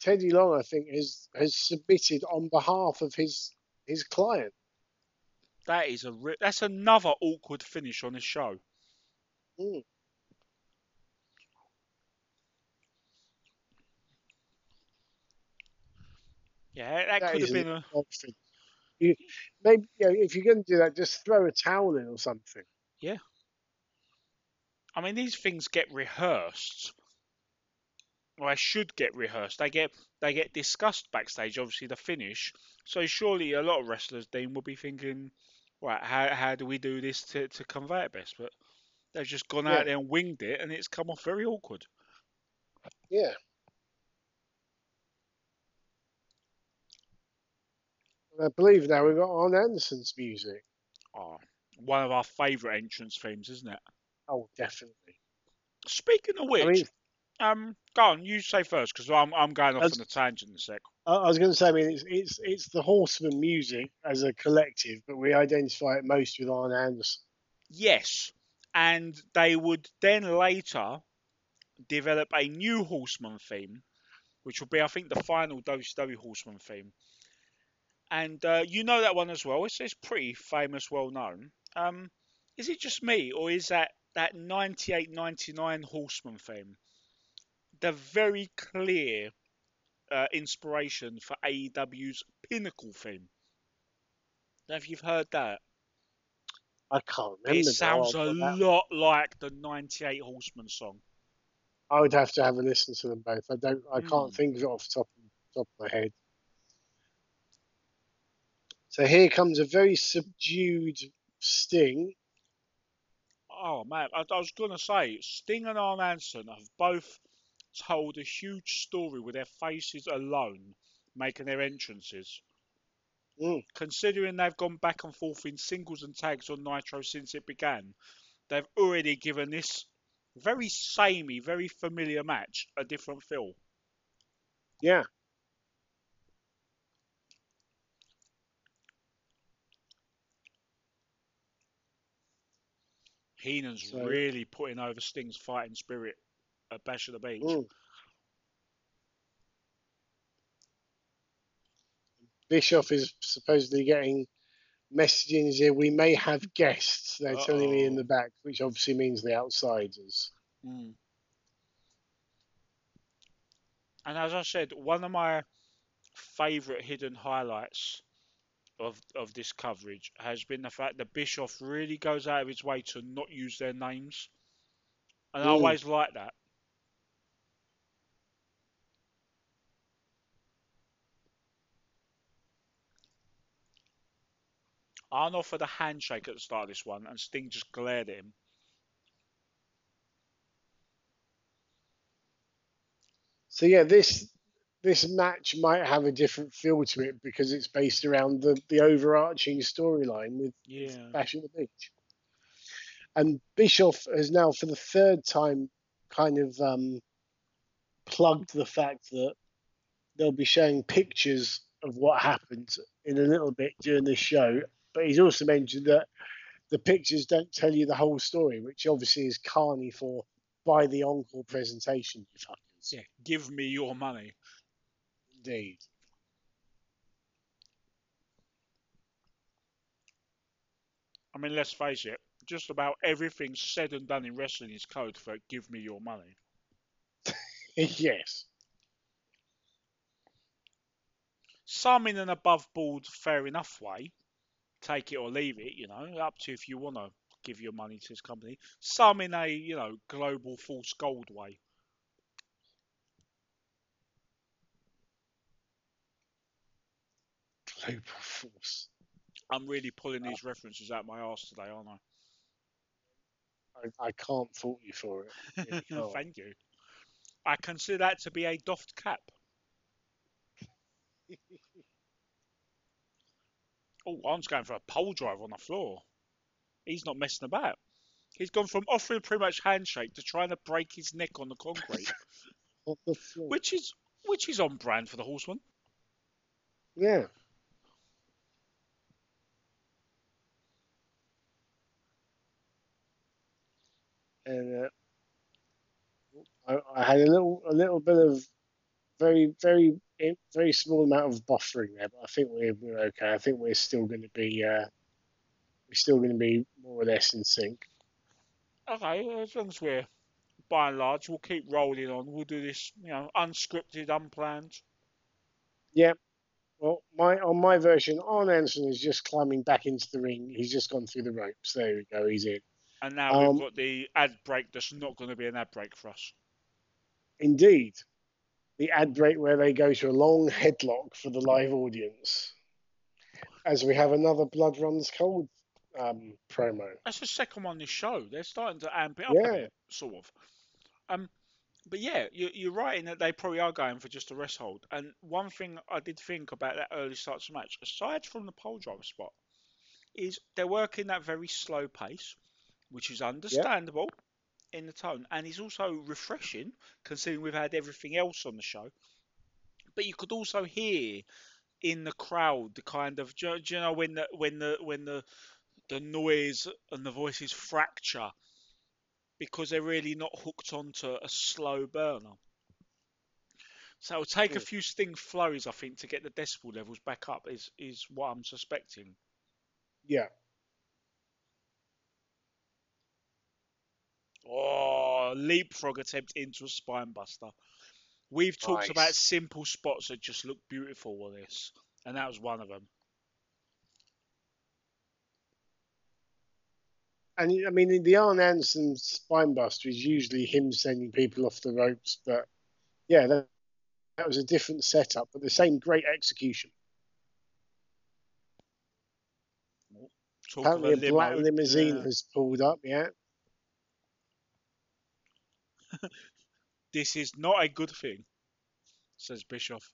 Teddy Long, I think, has has submitted on behalf of his his client. That is a that's another awkward finish on this show. Mm. Yeah, that, That could have been a. You, maybe you know, if you're going to do that, just throw a towel in or something. Yeah. I mean, these things get rehearsed. Or they should get rehearsed. They get they get discussed backstage. Obviously, the finish. So surely a lot of wrestlers, Dean, will be thinking, right, how how do we do this to, to convey it best? But they've just gone Yeah. out there and winged it, and it's come off very awkward. Yeah. I believe now we've got Arn Anderson's music. Oh, one of our favourite entrance themes, isn't it? Oh, definitely. Speaking of which, I mean, um, go on, you say first because I'm I'm going off on a tangent in a sec. I, I was going to say, I mean, it's, it's it's the Horseman music as a collective, but we identify it most with Arn Anderson. Yes, and they would then later develop a new Horseman theme, which will be, I think, the final WCW Horseman theme. And uh, you know that one as well. It's, it's pretty famous, well known. Um, is it just me, or is that that 98-99 Horseman theme the very clear uh, inspiration for AEW's Pinnacle theme? Now, if you've heard that. I can't remember. It sounds a lot like the 98 Horseman song. I would have to have a listen to them both. I don't. I Hmm. can't think of it off the top top of my head. So here comes a very subdued Sting. Oh man, I, I was gonna say Sting and Arn Anderson have both told a huge story with their faces alone making their entrances. Mm. Considering they've gone back and forth in singles and tags on Nitro since it began, they've already given this very samey, very familiar match a different feel. Yeah. Heenan's So- really putting over Sting's fighting spirit at Bash at the Beach. Mm. Bischoff is supposedly getting messaging here. We may have guests. They're telling me in the back, which obviously means the outsiders. Mm. And as I said, one of my favourite hidden highlights of of this coverage has been the fact that Bischoff really goes out of his way to not use their names, and I always like that. Arn offered a handshake at the start of this one, and Sting just glared at him. So yeah, this this match might have a different feel to it because it's based around the, the overarching storyline with Yeah. Bash at the Beach. And Bischoff has now, for the third time, kind of um, plugged the fact that they'll be showing pictures of what happened in a little bit during this show. But he's also mentioned that the pictures don't tell you the whole story, which obviously is carny for by the encore presentation, you fuckers. Yeah. Give me your money. I mean, let's face it, just about everything said and done in wrestling is code for give me your money. yes. Some in an above board, fair enough way. Take it or leave it, you know, up to if you want to give your money to this company. Some in a you know global false gold way. Global force. I'm really pulling these references out my arse today, aren't I, I can't fault you for it. I really Thank you. I consider that to be a doffed cap. Oh, I'm going for a pole drive on the floor. He's not messing about. He's gone from offering pretty much handshake to trying to break his neck on the concrete, On the which is which is on brand for the horseman. Yeah. And uh, I, I had a little, a little bit of very, very, very small amount of buffering there, but I think we're, we're okay. I think we're still going to be, uh, we're still going to be more or less in sync. Okay, as long as we're by and large, we'll keep rolling on. We'll do this, you know, unscripted, unplanned. Yeah. Well, my on my version, Arn Anderson is just climbing back into the ring. He's just gone through the ropes. There we go. He's in. And now Um, we've got the ad break that's not going to be an ad break for us. Indeed. The ad break where they go to a long headlock for the live audience. As we have another Blood Runs Cold um, promo. That's the second one this show. They're starting to amp it up Yeah. bit, sort of. Um, but yeah, you, you're right in that they probably are going for just a rest hold. And one thing I did think about that early start to match, aside from the pole driver spot, is they're working that very slow pace, which is understandable in the tone, and is also refreshing considering we've had everything else on the show. But you could also hear in the crowd the kind of, do you, do you know when the when the when the the noise and the voices fracture because they're really not hooked onto a slow burner. So it'll take a few sting flurries, I think, to get the decibel levels back up. Is is what I'm suspecting. Yeah. Oh, leapfrog attempt into a spine buster. We've talked about simple spots that just look beautiful with this, and that was one of them. And I mean, the Arn Anderson spine buster is usually him sending people off the ropes, but yeah, that, that was a different setup, but the same great execution. Talk Apparently, a black limousine yeah. has pulled up. Yeah, This is not a good thing, says Bischoff.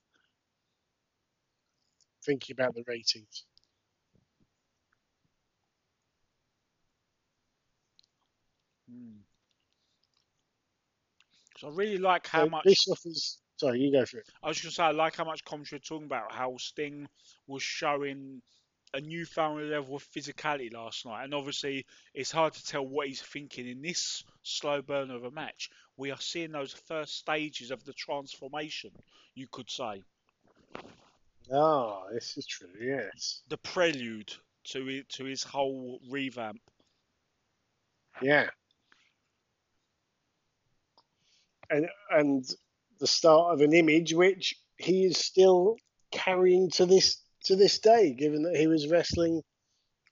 thinking about the ratings. Hmm. 'Cause I really like how So much. Bischoff is. Sorry, you go for it. I was just gonna say I like how much commentary talking about how Sting was showing a newfound level of physicality last night, and obviously it's hard to tell what he's thinking in this slow burn of a match. We are seeing those first stages of the transformation, you could say, Ah, this is true. Yes. the prelude to it, to his whole revamp. Yeah. And and the start of an image which he is still carrying to this to this day, given that he was wrestling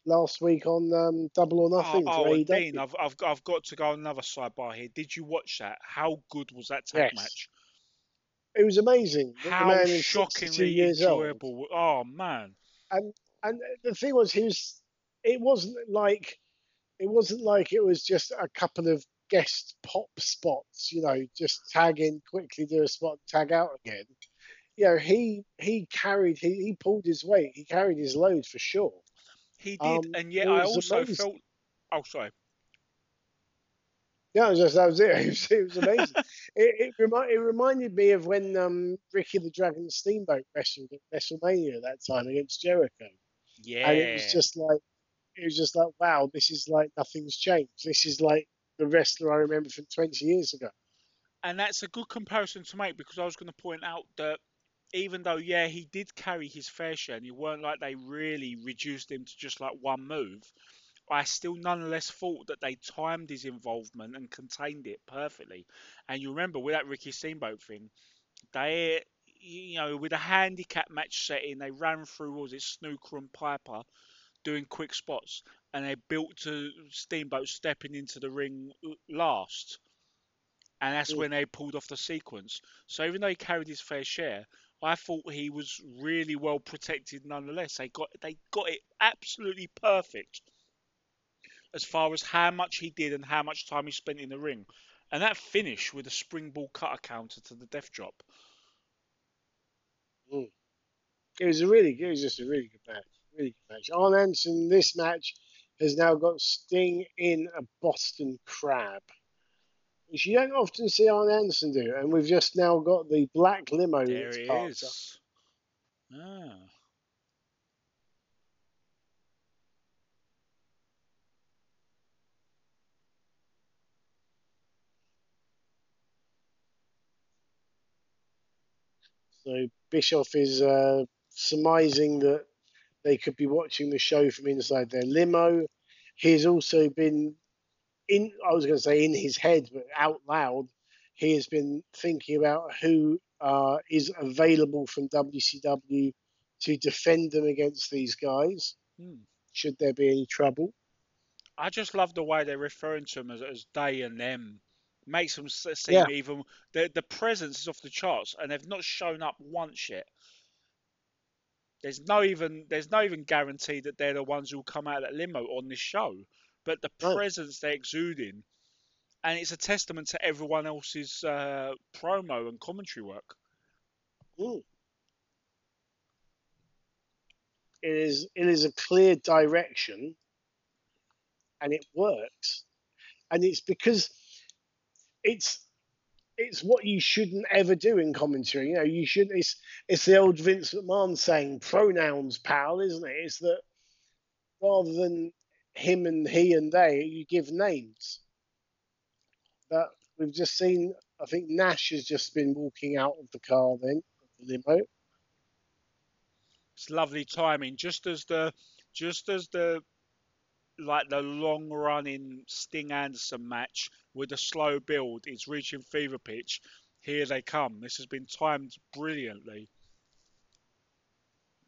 last week on um, Double or Nothing oh, oh. Dean, I've, I've, I've got to go on another sidebar here. Did you watch that? How good was that tag Yes. match? It was amazing. How man is 62 shockingly years old. enjoyable. Oh man. And and the thing was he was it wasn't like it wasn't like it was just a couple of guest pop spots you know just tag in quickly do a spot tag out again you know he he carried he, he pulled his weight he carried his load for sure He did, Um, and yet I also amazing. felt. Oh, sorry. yeah it was just, that was it it was, it was amazing it, it, remi- it reminded me of when um ricky the dragon steamboat wrestled at wrestlemania that time against jericho Yeah. and it was just like it was just like wow this is like nothing's changed this is like the wrestler i remember from 20 years ago and that's a good comparison to make because I was going to point out that even though yeah he did carry his fair share and it weren't like they really reduced him to just like one move I still nonetheless thought that they timed his involvement and contained it perfectly. And you remember with that Ricky Steamboat thing they you know with a handicap match setting they ran through was it Snuka and Piper doing quick spots and they built to Steamboat stepping into the ring uh, last, and that's when they pulled off the sequence. So even though he carried his fair share, I thought he was really well protected nonetheless. They got they got it absolutely perfect as far as how much he did and how much time he spent in the ring. And that finish with a springboard cutter counter to the death drop. Mm. It was a really, it was just a really good match. Really good match. Arn this match has now got Sting in a Boston Crab, which you don't often see Arn Anderson do. And we've just now got the black limo There that's he up. is. Ah. So Bischoff is uh, surmising that they could be watching the show from inside their limo. He's also been in, I was going to say in his head, but out loud, he has been thinking about who uh, is available from WCW to defend them against these guys, Hmm. should there be any trouble. I just love the way they're referring to them as, as they and them. Makes them seem Yeah. even the the presence is off the charts, and they've not shown up once yet. There's no even there's no even guarantee that they're the ones who will come out of that limo on this show, but the No. presence they're exuding, and it's a testament to everyone else's uh, promo and commentary work. Mm. It is it is a clear direction, and it works, and it's because it's it's what you shouldn't ever do in commentary. You know, you shouldn't. It's it's the old Vince McMahon saying pronouns, pal, isn't it? It's that rather than him and he and they, you give names. But we've just seen. I think Nash has just been walking out of the car then, the limo. It's lovely timing, just as the just as the like the long running Sting Anderson match with a slow build is reaching fever pitch. Here they come. This has been timed brilliantly.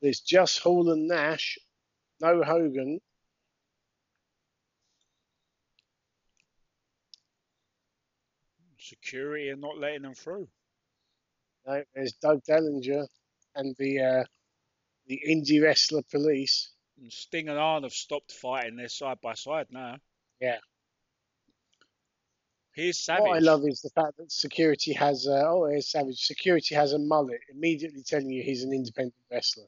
There's just Hall and Nash, no Hogan. Security and not letting them through. No, there's Doug Dellinger and the uh, the indie wrestler police. And Sting and Arn have stopped fighting. They're side by side now. Yeah. Here's Savage. What I love is the fact that security has uh, oh, here's Savage. Security has a mullet, immediately telling you he's an independent wrestler.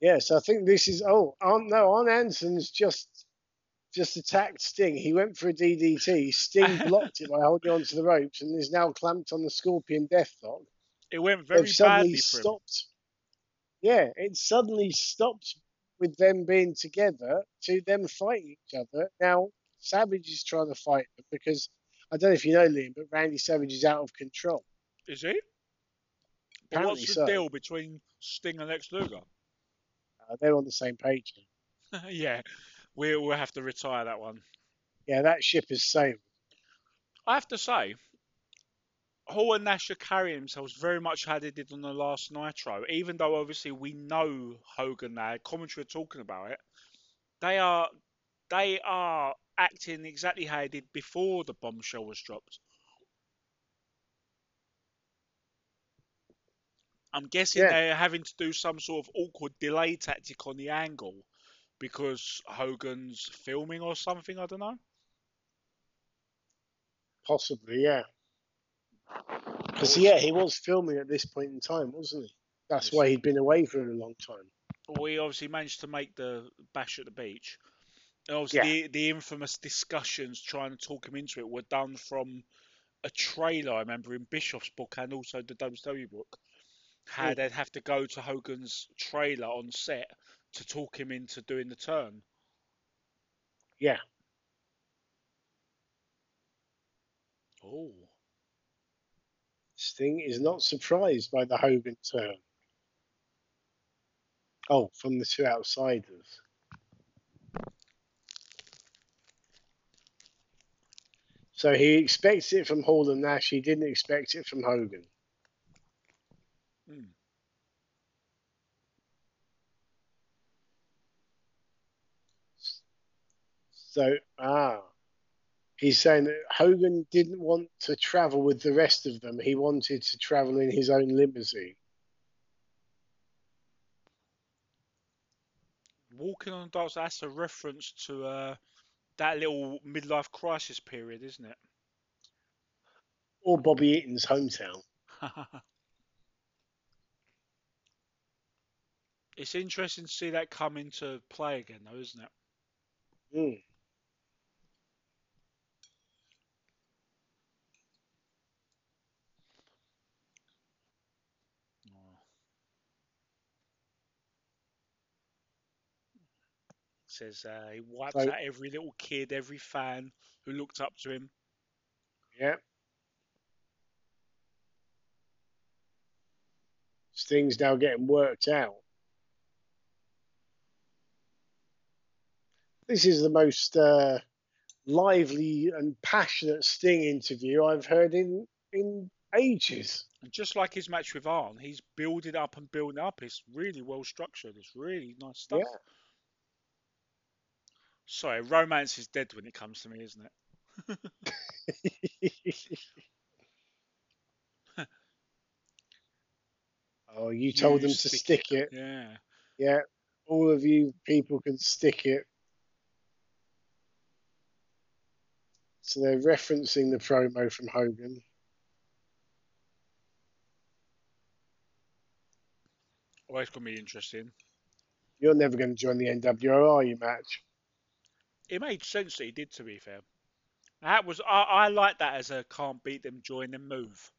Yes, I think this is oh, Arn, no, Arn Anderson's just just attacked Sting. He went for a DDT. Sting blocked it by holding onto the ropes and is now clamped on the Scorpion Deathlock. It went very They've suddenly badly for him. stopped. Yeah, it suddenly stopped with them being together to them fighting each other. Now Savage is trying to fight them because I don't know if you know Liam, but Randy Savage is out of control. Is he? Apparently what's the so. deal between Sting and Lex Luger? Uh, they're on the same page yeah, we, we'll have to retire that one. Yeah, that ship is sailed. I have to say, Hall and Nash are carrying themselves very much how they did on the last Nitro. Even though obviously we know Hogan now, commentary are talking about it, they are they are acting exactly how they did before the bombshell was dropped. I'm guessing Yeah. they're having to do some sort of awkward delay tactic on the angle because Hogan's filming or something. I don't know. Possibly, yeah. Because yeah, he was filming at this point in time, wasn't he? That's why he'd been away for a long time. we obviously managed to make the bash at the beach. And obviously, the, the infamous discussions trying to talk him into it were done from a trailer, I remember, in Bischoff's book and also the WCW book. How Mm. they'd have to go to Hogan's trailer on set to talk him into doing the turn. Yeah. Oh, Sting is not surprised by the Hogan turn. Oh, from the two outsiders. So he expects it from Hall and Nash. He didn't expect it from Hogan. Hmm. So, ah, he's saying that Hogan didn't want to travel with the rest of them. He wanted to travel in his own limousine. Walking on the dark side, that's a reference to uh, that little midlife crisis period, isn't it? Or Bobby Eaton's hometown. it's interesting to see that come into play again, though, isn't it? Mm. Says uh, he wipes So- out every little kid, every fan who looked up to him. Yeah. Sting's now getting worked out. This is the most uh, lively and passionate Sting interview I've heard in in ages. And just like his match with Arn, he's building up and building up. It's really well structured. It's really nice stuff. Yeah. Sorry, romance is dead when it comes to me, isn't it? oh, you told You them to stick stick it. Yeah. Yeah, all of you people can stick it. So they're referencing the promo from Hogan. Always going to be interesting. You're never going to join the NWO, are you, Match? It made sense that he did, to be fair. That was I, I like that as a can't beat them, join them move.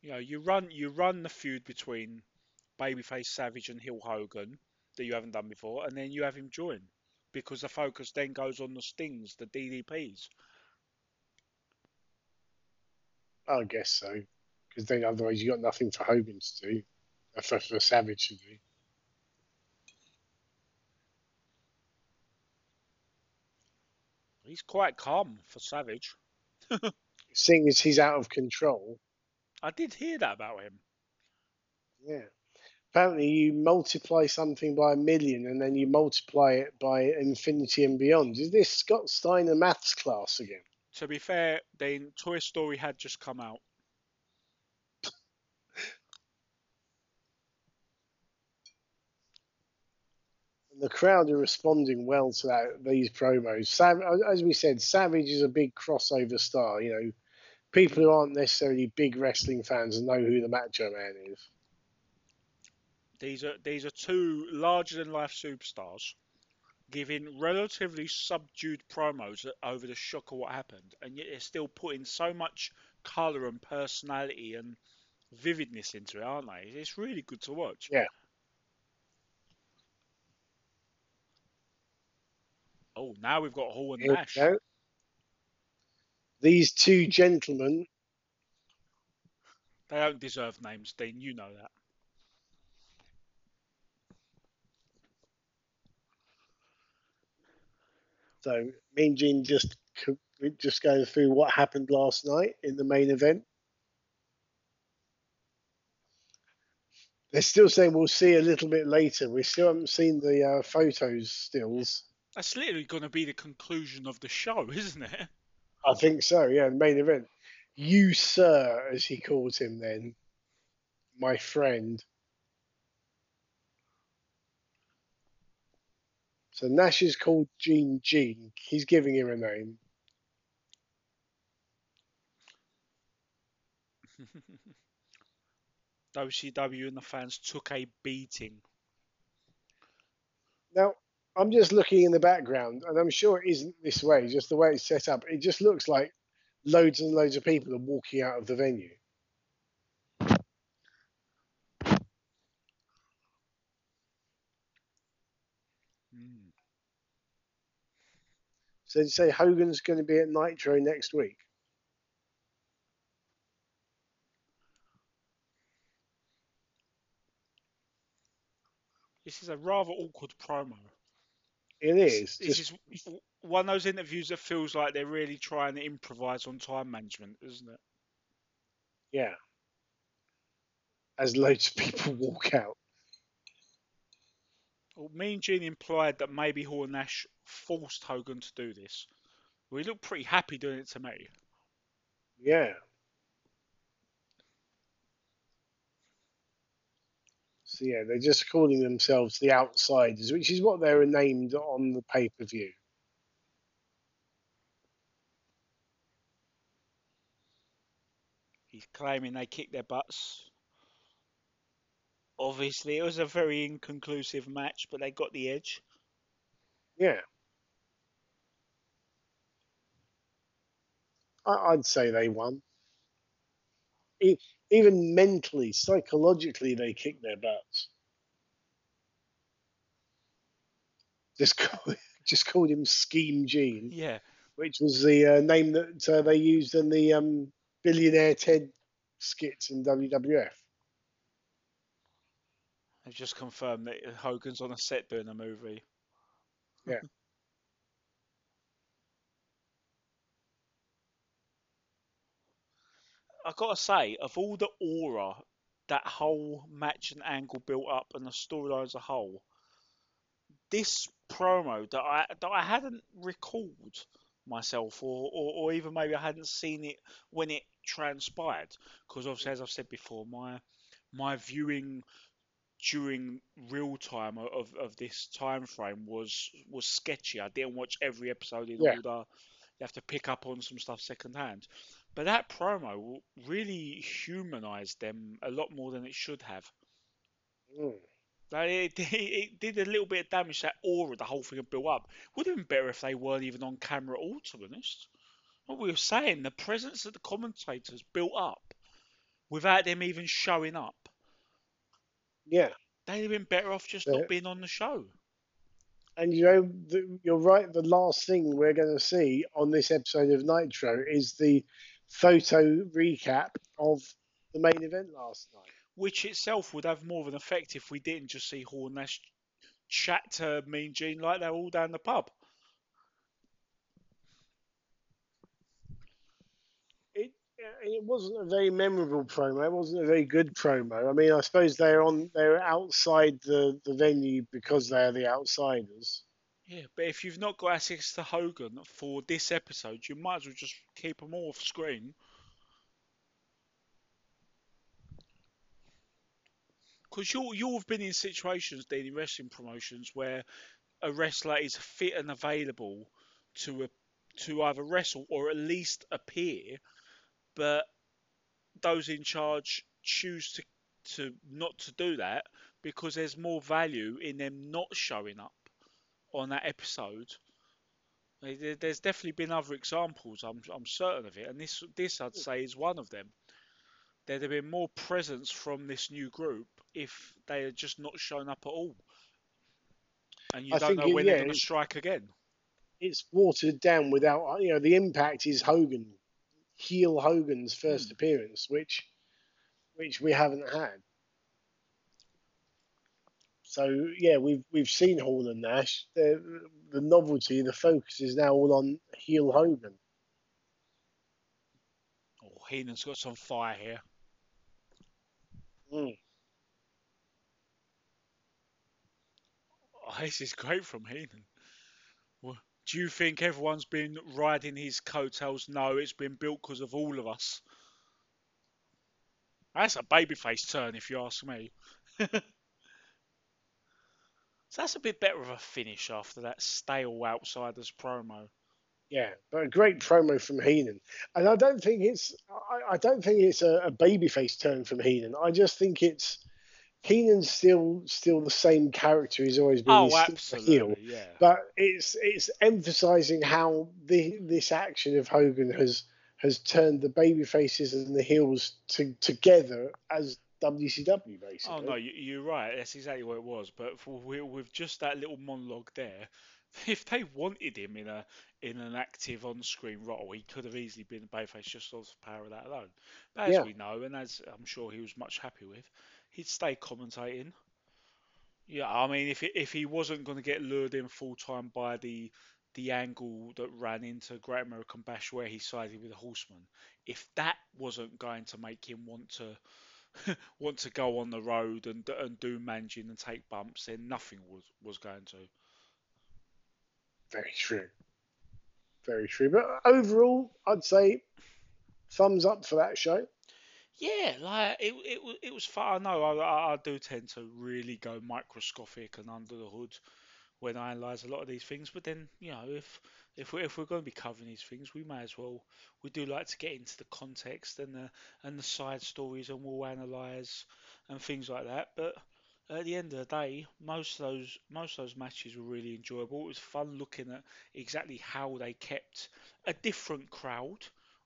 You know, you run you run the feud between Babyface Savage and heel Hogan that you haven't done before, and then you have him join because the focus then goes on the Stings, the DDPs. I guess so. Because then otherwise you got nothing for Hogan to do, uh, for, for Savage to do. He's quite calm for Savage. Seeing as he's out of control, I did hear that about him. yeah. Apparently, you multiply something by a million and then you multiply it by infinity and beyond. Is this Scott Steiner maths class again? To be fair, then Toy Story had just come out. The crowd are responding well to that, these promos. Sav, uh, as we said, Savage is a big crossover star. You know, people who aren't necessarily big wrestling fans know who the Macho Man is. These are these are two larger than life superstars giving relatively subdued promos over the shock of what happened, and yet they're still putting so much colour and personality and vividness into it, aren't they? It's really good to watch. Yeah. Oh, now we've got Hall and Here Nash. These two gentlemen, They don't deserve names, Dean. You know that. so Mean Gene just just going through what happened last night in the main event. They're still saying we'll see a little bit later. We still haven't seen the uh, photos stills. That's literally going to be the conclusion of the show, isn't it? I think so, yeah, the main event. You, sir, as he calls him then, my friend. So Nash is called Gene Gene. He's giving him a name. WCW and the fans took a beating. Now, I'm just looking in the background, and I'm sure it isn't this way, just the way it's set up. It just looks like loads and loads of people are walking out of the venue. So you say Hogan's going to be at Nitro next week? This is a rather awkward promo. It is. This Just, one of those interviews that feels like they're really trying to improvise on time management, isn't it? yeah. As loads of people walk out. Well, me and Gene implied that maybe Hall and Nash forced Hogan to do this. Well, he looked pretty happy doing it to me. Yeah. So yeah, they're just calling themselves the Outsiders, which is what they were named on the pay per view. He's claiming they kicked their butts. Obviously, it was a very inconclusive match, but they got the edge. Yeah. I'd say they won. Even mentally, psychologically, they kick their butts. Just call, just called him Scheme Gene, Yeah, which was the uh, name that uh, they used in the um, Billionaire Ted skits in WWF. they've just confirmed that Hogan's on a set doing a movie. Yeah. I gotta say, of all the aura that whole match and angle built up and the storyline as a whole, this promo that I that I hadn't recalled myself, or, or, or even maybe I hadn't seen it when it transpired, because obviously, as I've said before, my my viewing during real time of, of this time frame was was sketchy. I didn't watch every episode in Yeah. order. You have to pick up on some stuff secondhand. But that promo really humanized them a lot more than it should have. Mm. Like it, it, it did a little bit of damage to that aura the whole thing had built up. Would have been better if they weren't even on camera at all, to be honest. What we were saying, the presence of the commentators built up without them even showing up. Yeah. They'd have been better off just Yeah. not being on the show. And you know, the, you're right. The last thing we're going to see on this episode of Nitro is the photo recap of the main event last night. Which itself would have more of an effect if we didn't just see Hall Nash chat to Mean Gene like they're all down the pub. It it wasn't a very memorable promo. It wasn't a very good promo. I mean, I suppose they're on they're outside the the venue because they're the outsiders. Yeah, but if you've not got access to Hogan for this episode, you might as well just keep them all off screen. Because you you've been in situations, Dean, in wrestling promotions where a wrestler is fit and available to a, to either wrestle or at least appear, but those in charge choose to to not to do that because there's more value in them not showing up on that episode. There's definitely been other examples. I'm I'm certain of it, and this this I'd hmm. say is one of them. There'd have been more presence from this new group if they had just not shown up at all, and you I don't know when yeah, they're going to strike again. It's watered down without uh, you know the impact is Hogan, heel Hogan's first hmm. appearance, which which we haven't had. So yeah, we've we've seen Hall and Nash. The, the novelty, the focus is now all on heel Hogan. Oh, Heenan's got some fire here. Mm. Oh, this is great from Heenan. Well, do you think everyone's been riding his coattails? No, it's been built because of all of us. That's a babyface turn, if you ask me. so that's a bit better of a finish after that stale outsiders promo. Yeah, but a great promo from Heenan, and I don't think it's I, I don't think it's a, a babyface turn from Heenan. I just think it's Heenan's still still the same character he's always been. Oh, He's still a heel. absolutely, yeah. but it's it's emphasizing how the this action of Hogan has has turned the baby faces and the heels to, together as WCW basically. Oh no, you, you're right. That's exactly what it was. But for, with, with just that little monologue there, if they wanted him in a in an active on-screen role, he could have easily been a babyface just off the power of that alone. But as Yeah. we know, and as I'm sure he was much happy with, he'd stay commentating. Yeah, I mean, if if he wasn't going to get lured in full time by the the angle that ran into Great American Bash where he sided with the horseman, if that wasn't going to make him want to want to go on the road and and do managing and take bumps, then nothing was was going to. Very true. Very true. But overall, I'd say thumbs up for that show. Yeah, like it, it, it was fun. I know I, I, I do tend to really go microscopic and under the hood when I analyse a lot of these things. But then, you know, if if we're, if we're going to be covering these things, we may as well. We do like to get into the context and the and the side stories, and we'll analyse and things like that. But at the end of the day, most of those most of those matches were really enjoyable. It was fun looking at exactly how they kept a different crowd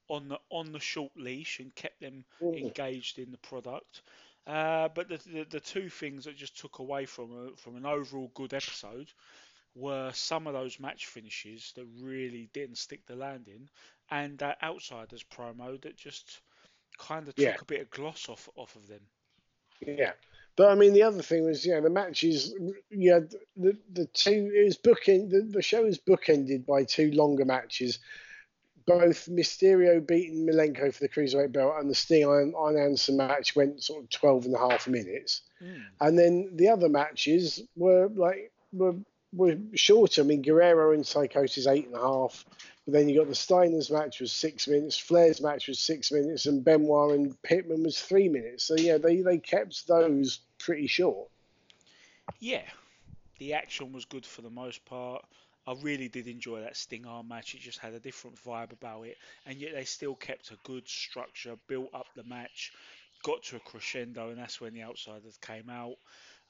on the on the short leash and kept them engaged in the product. Uh, but the, the the two things that just took away from a, from an overall good episode were some of those match finishes that really didn't stick the landing, and that outsiders promo that just kind of took Yeah. a bit of gloss off off of them. Yeah. But I mean, the other thing was, yeah, the matches, yeah, the the two it was bookend. The, the show was bookended by two longer matches. Both Mysterio beating Malenko for the cruiserweight belt and the Sting Arn, Arn Anderson match went sort of 12 and a half minutes. Hmm. And then the other matches were like were were shorter. I mean, Guerrero and Psicosis eight and a half. But then you got the Steiners match was six minutes, Flair's match was six minutes, and Benoit and Pittman was three minutes. So yeah, they they kept those pretty short. Yeah, the action was good for the most part. I really did enjoy that Sting Arn match. It just had a different vibe about it, and yet they still kept a good structure, built up the match, got to a crescendo, and that's when the outsiders came out.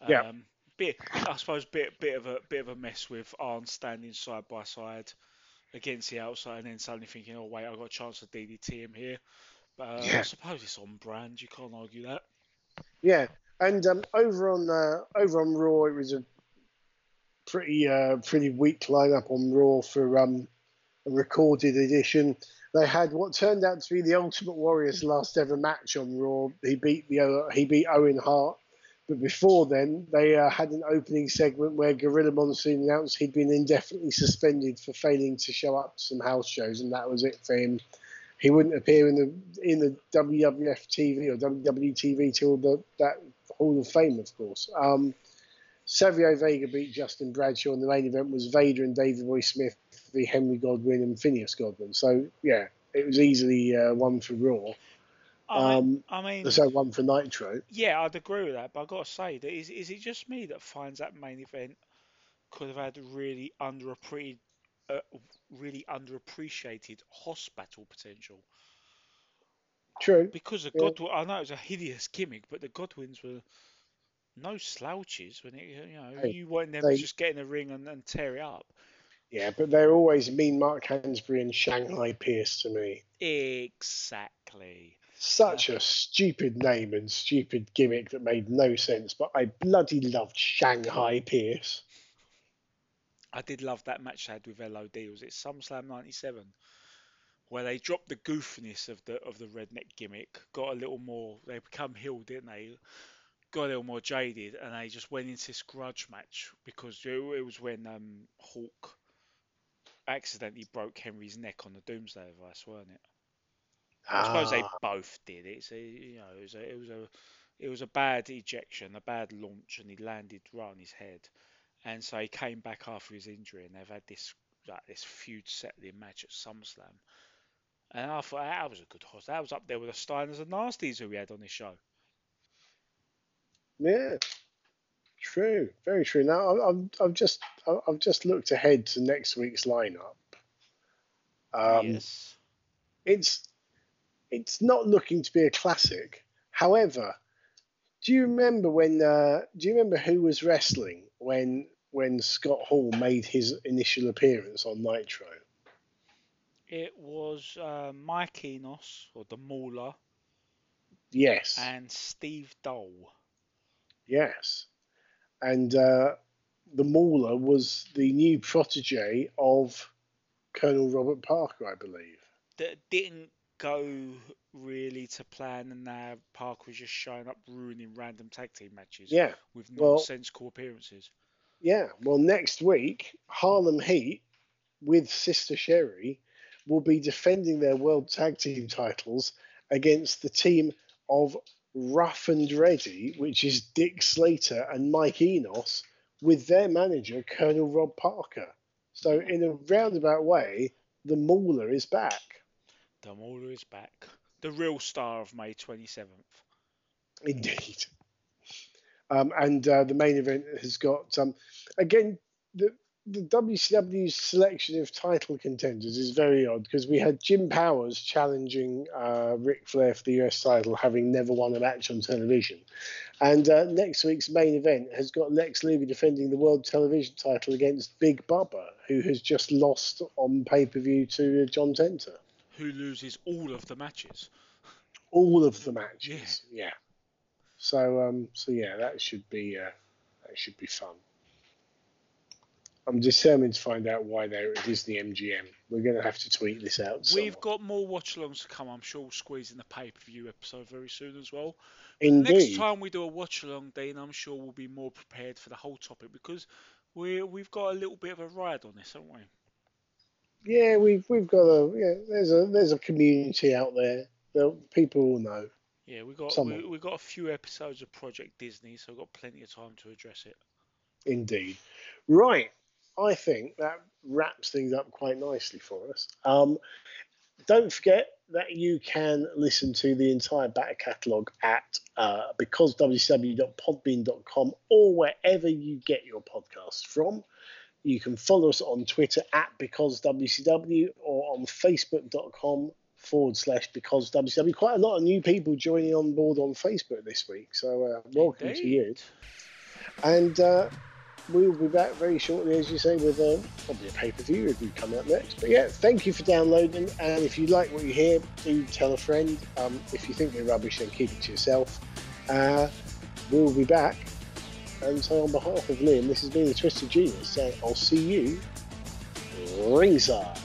Yeah. Um, Bit, I suppose, bit bit of a bit of a mess with Arn standing side by side against the outside, and then suddenly thinking, oh wait, I got a chance to DDT him here. But uh, I suppose it's on brand. You can't argue that. Yeah, and um, over on uh, over on Raw, it was a pretty uh, pretty weak lineup on Raw for um, a recorded edition. They had what turned out to be the Ultimate Warrior's last ever match on Raw. He beat the uh, he beat Owen Hart, but before then they uh, had an opening segment where Gorilla Monsoon announced he'd been indefinitely suspended for failing to show up to some house shows, and that was it for him. He wouldn't appear in the in the WWF TV or WWE TV till the that Hall of Fame, of course. Um, Savio Vega beat Justin Bradshaw, and the main event was Vader and Davey Boy Smith v Henry Godwin and Phineas Godwin. So yeah, it was easily uh, one for Raw. I Um, mean, I mean, So one for Nitro. Yeah, I'd agree with that, but I've got to say that is is it just me that finds that main event could have had really underappreciated, uh, really underappreciated hospital potential True. because the Yeah. Godwin. I know it was a hideous gimmick, but the Godwins were no slouches when it, you know Hey, you want them they- just get in the ring and, and tear it up. Yeah, but they're always mean Mark Canterbury and Shanghai Pierce to me. Exactly. Such a stupid name and stupid gimmick that made no sense, but I bloody loved Shanghai Pierce. I did love that match they had with LOD. Was it SummerSlam '97, where they dropped the goofiness of the of the redneck gimmick, got a little more. They become heel, didn't they? Got a little more jaded, and they just went into this grudge match because it, it was when um, Hawk accidentally broke Henry's neck on the Doomsday device, weren't it? I suppose they Ah, both did. It's a, you know, it was a, it was a, it was a bad ejection, a bad launch, and he landed right on his head. And so he came back after his injury, and they've had this like this feud settling match at SummerSlam. And I thought that was a good host. That was up there with the Steiners and Nasties who we had on this show. Yeah, true, very true. Now I've I've just I've just looked ahead to next week's lineup. Um, yes. It's it's not looking to be a classic. However, do you remember when? Uh, do you remember who was wrestling when when Scott Hall made his initial appearance on Nitro? It was uh, Mike Enos, or the Mauler, Yes, and Steve Doll. yes, and uh, the Mauler was the new protege of Colonel Robert Parker, I believe. that didn't go really to plan, and now Park was just showing up ruining random tag team matches Yeah, with well- nonsensical appearances. Yeah, well, next week, Harlem Heat with Sister Sherri will be defending their World Tag Team titles against the team of rough and ready, which is Dick Slater and Mike Enos, with their manager Colonel Rob Parker. So in a roundabout way, the Mauler is back. Mauler is back. The real star of May 27th. Indeed. Um, and uh, the main event has got um, again the the WCW's selection of title contenders is very odd because we had Jim Powers challenging uh, Ric Flair for the US title, having never won a match on television. And uh, next week's main event has got Lex Luger defending the World Television title against Big Bubba, who has just lost on pay per view to John Tenta. Who loses all of the matches? All of the matches, yeah. yeah. So, um, so yeah, that should be uh, that should be fun. I'm determined to find out why they're at Disney MGM. We're going to have to tweet this out. We've got more watch alongs to come. I'm sure we'll squeeze in the pay per view episode very soon as well. Indeed. Next time we do a watch along, Dean, I'm sure we'll be more prepared for the whole topic because we we've got a little bit of a ride on this, haven't we? Yeah, we've we've got a yeah. There's a there's a community out there that people will know. Yeah, we got we, we got a few episodes of Project Disney, so we've got plenty of time to address it. Indeed. Right. I think that wraps things up quite nicely for us. Um, don't forget that you can listen to the entire back catalogue at uh, becausewcw.podbean.com or wherever you get your podcasts from. You can follow us on Twitter at becausewcw or on facebook.com forward slash becausewcw. Quite a lot of new people joining on board on Facebook this week, so uh, welcome Indeed. to you. And uh, we will be back very shortly, as you say, with uh, probably a pay per view review coming up next. But yeah, thank you for downloading. And if you like what you hear, do tell a friend. Um, if you think we're rubbish, then keep it to yourself. Uh, we'll be back. And so, on behalf of Liam, this has been the Twisted Genius saying, I'll see you ringside.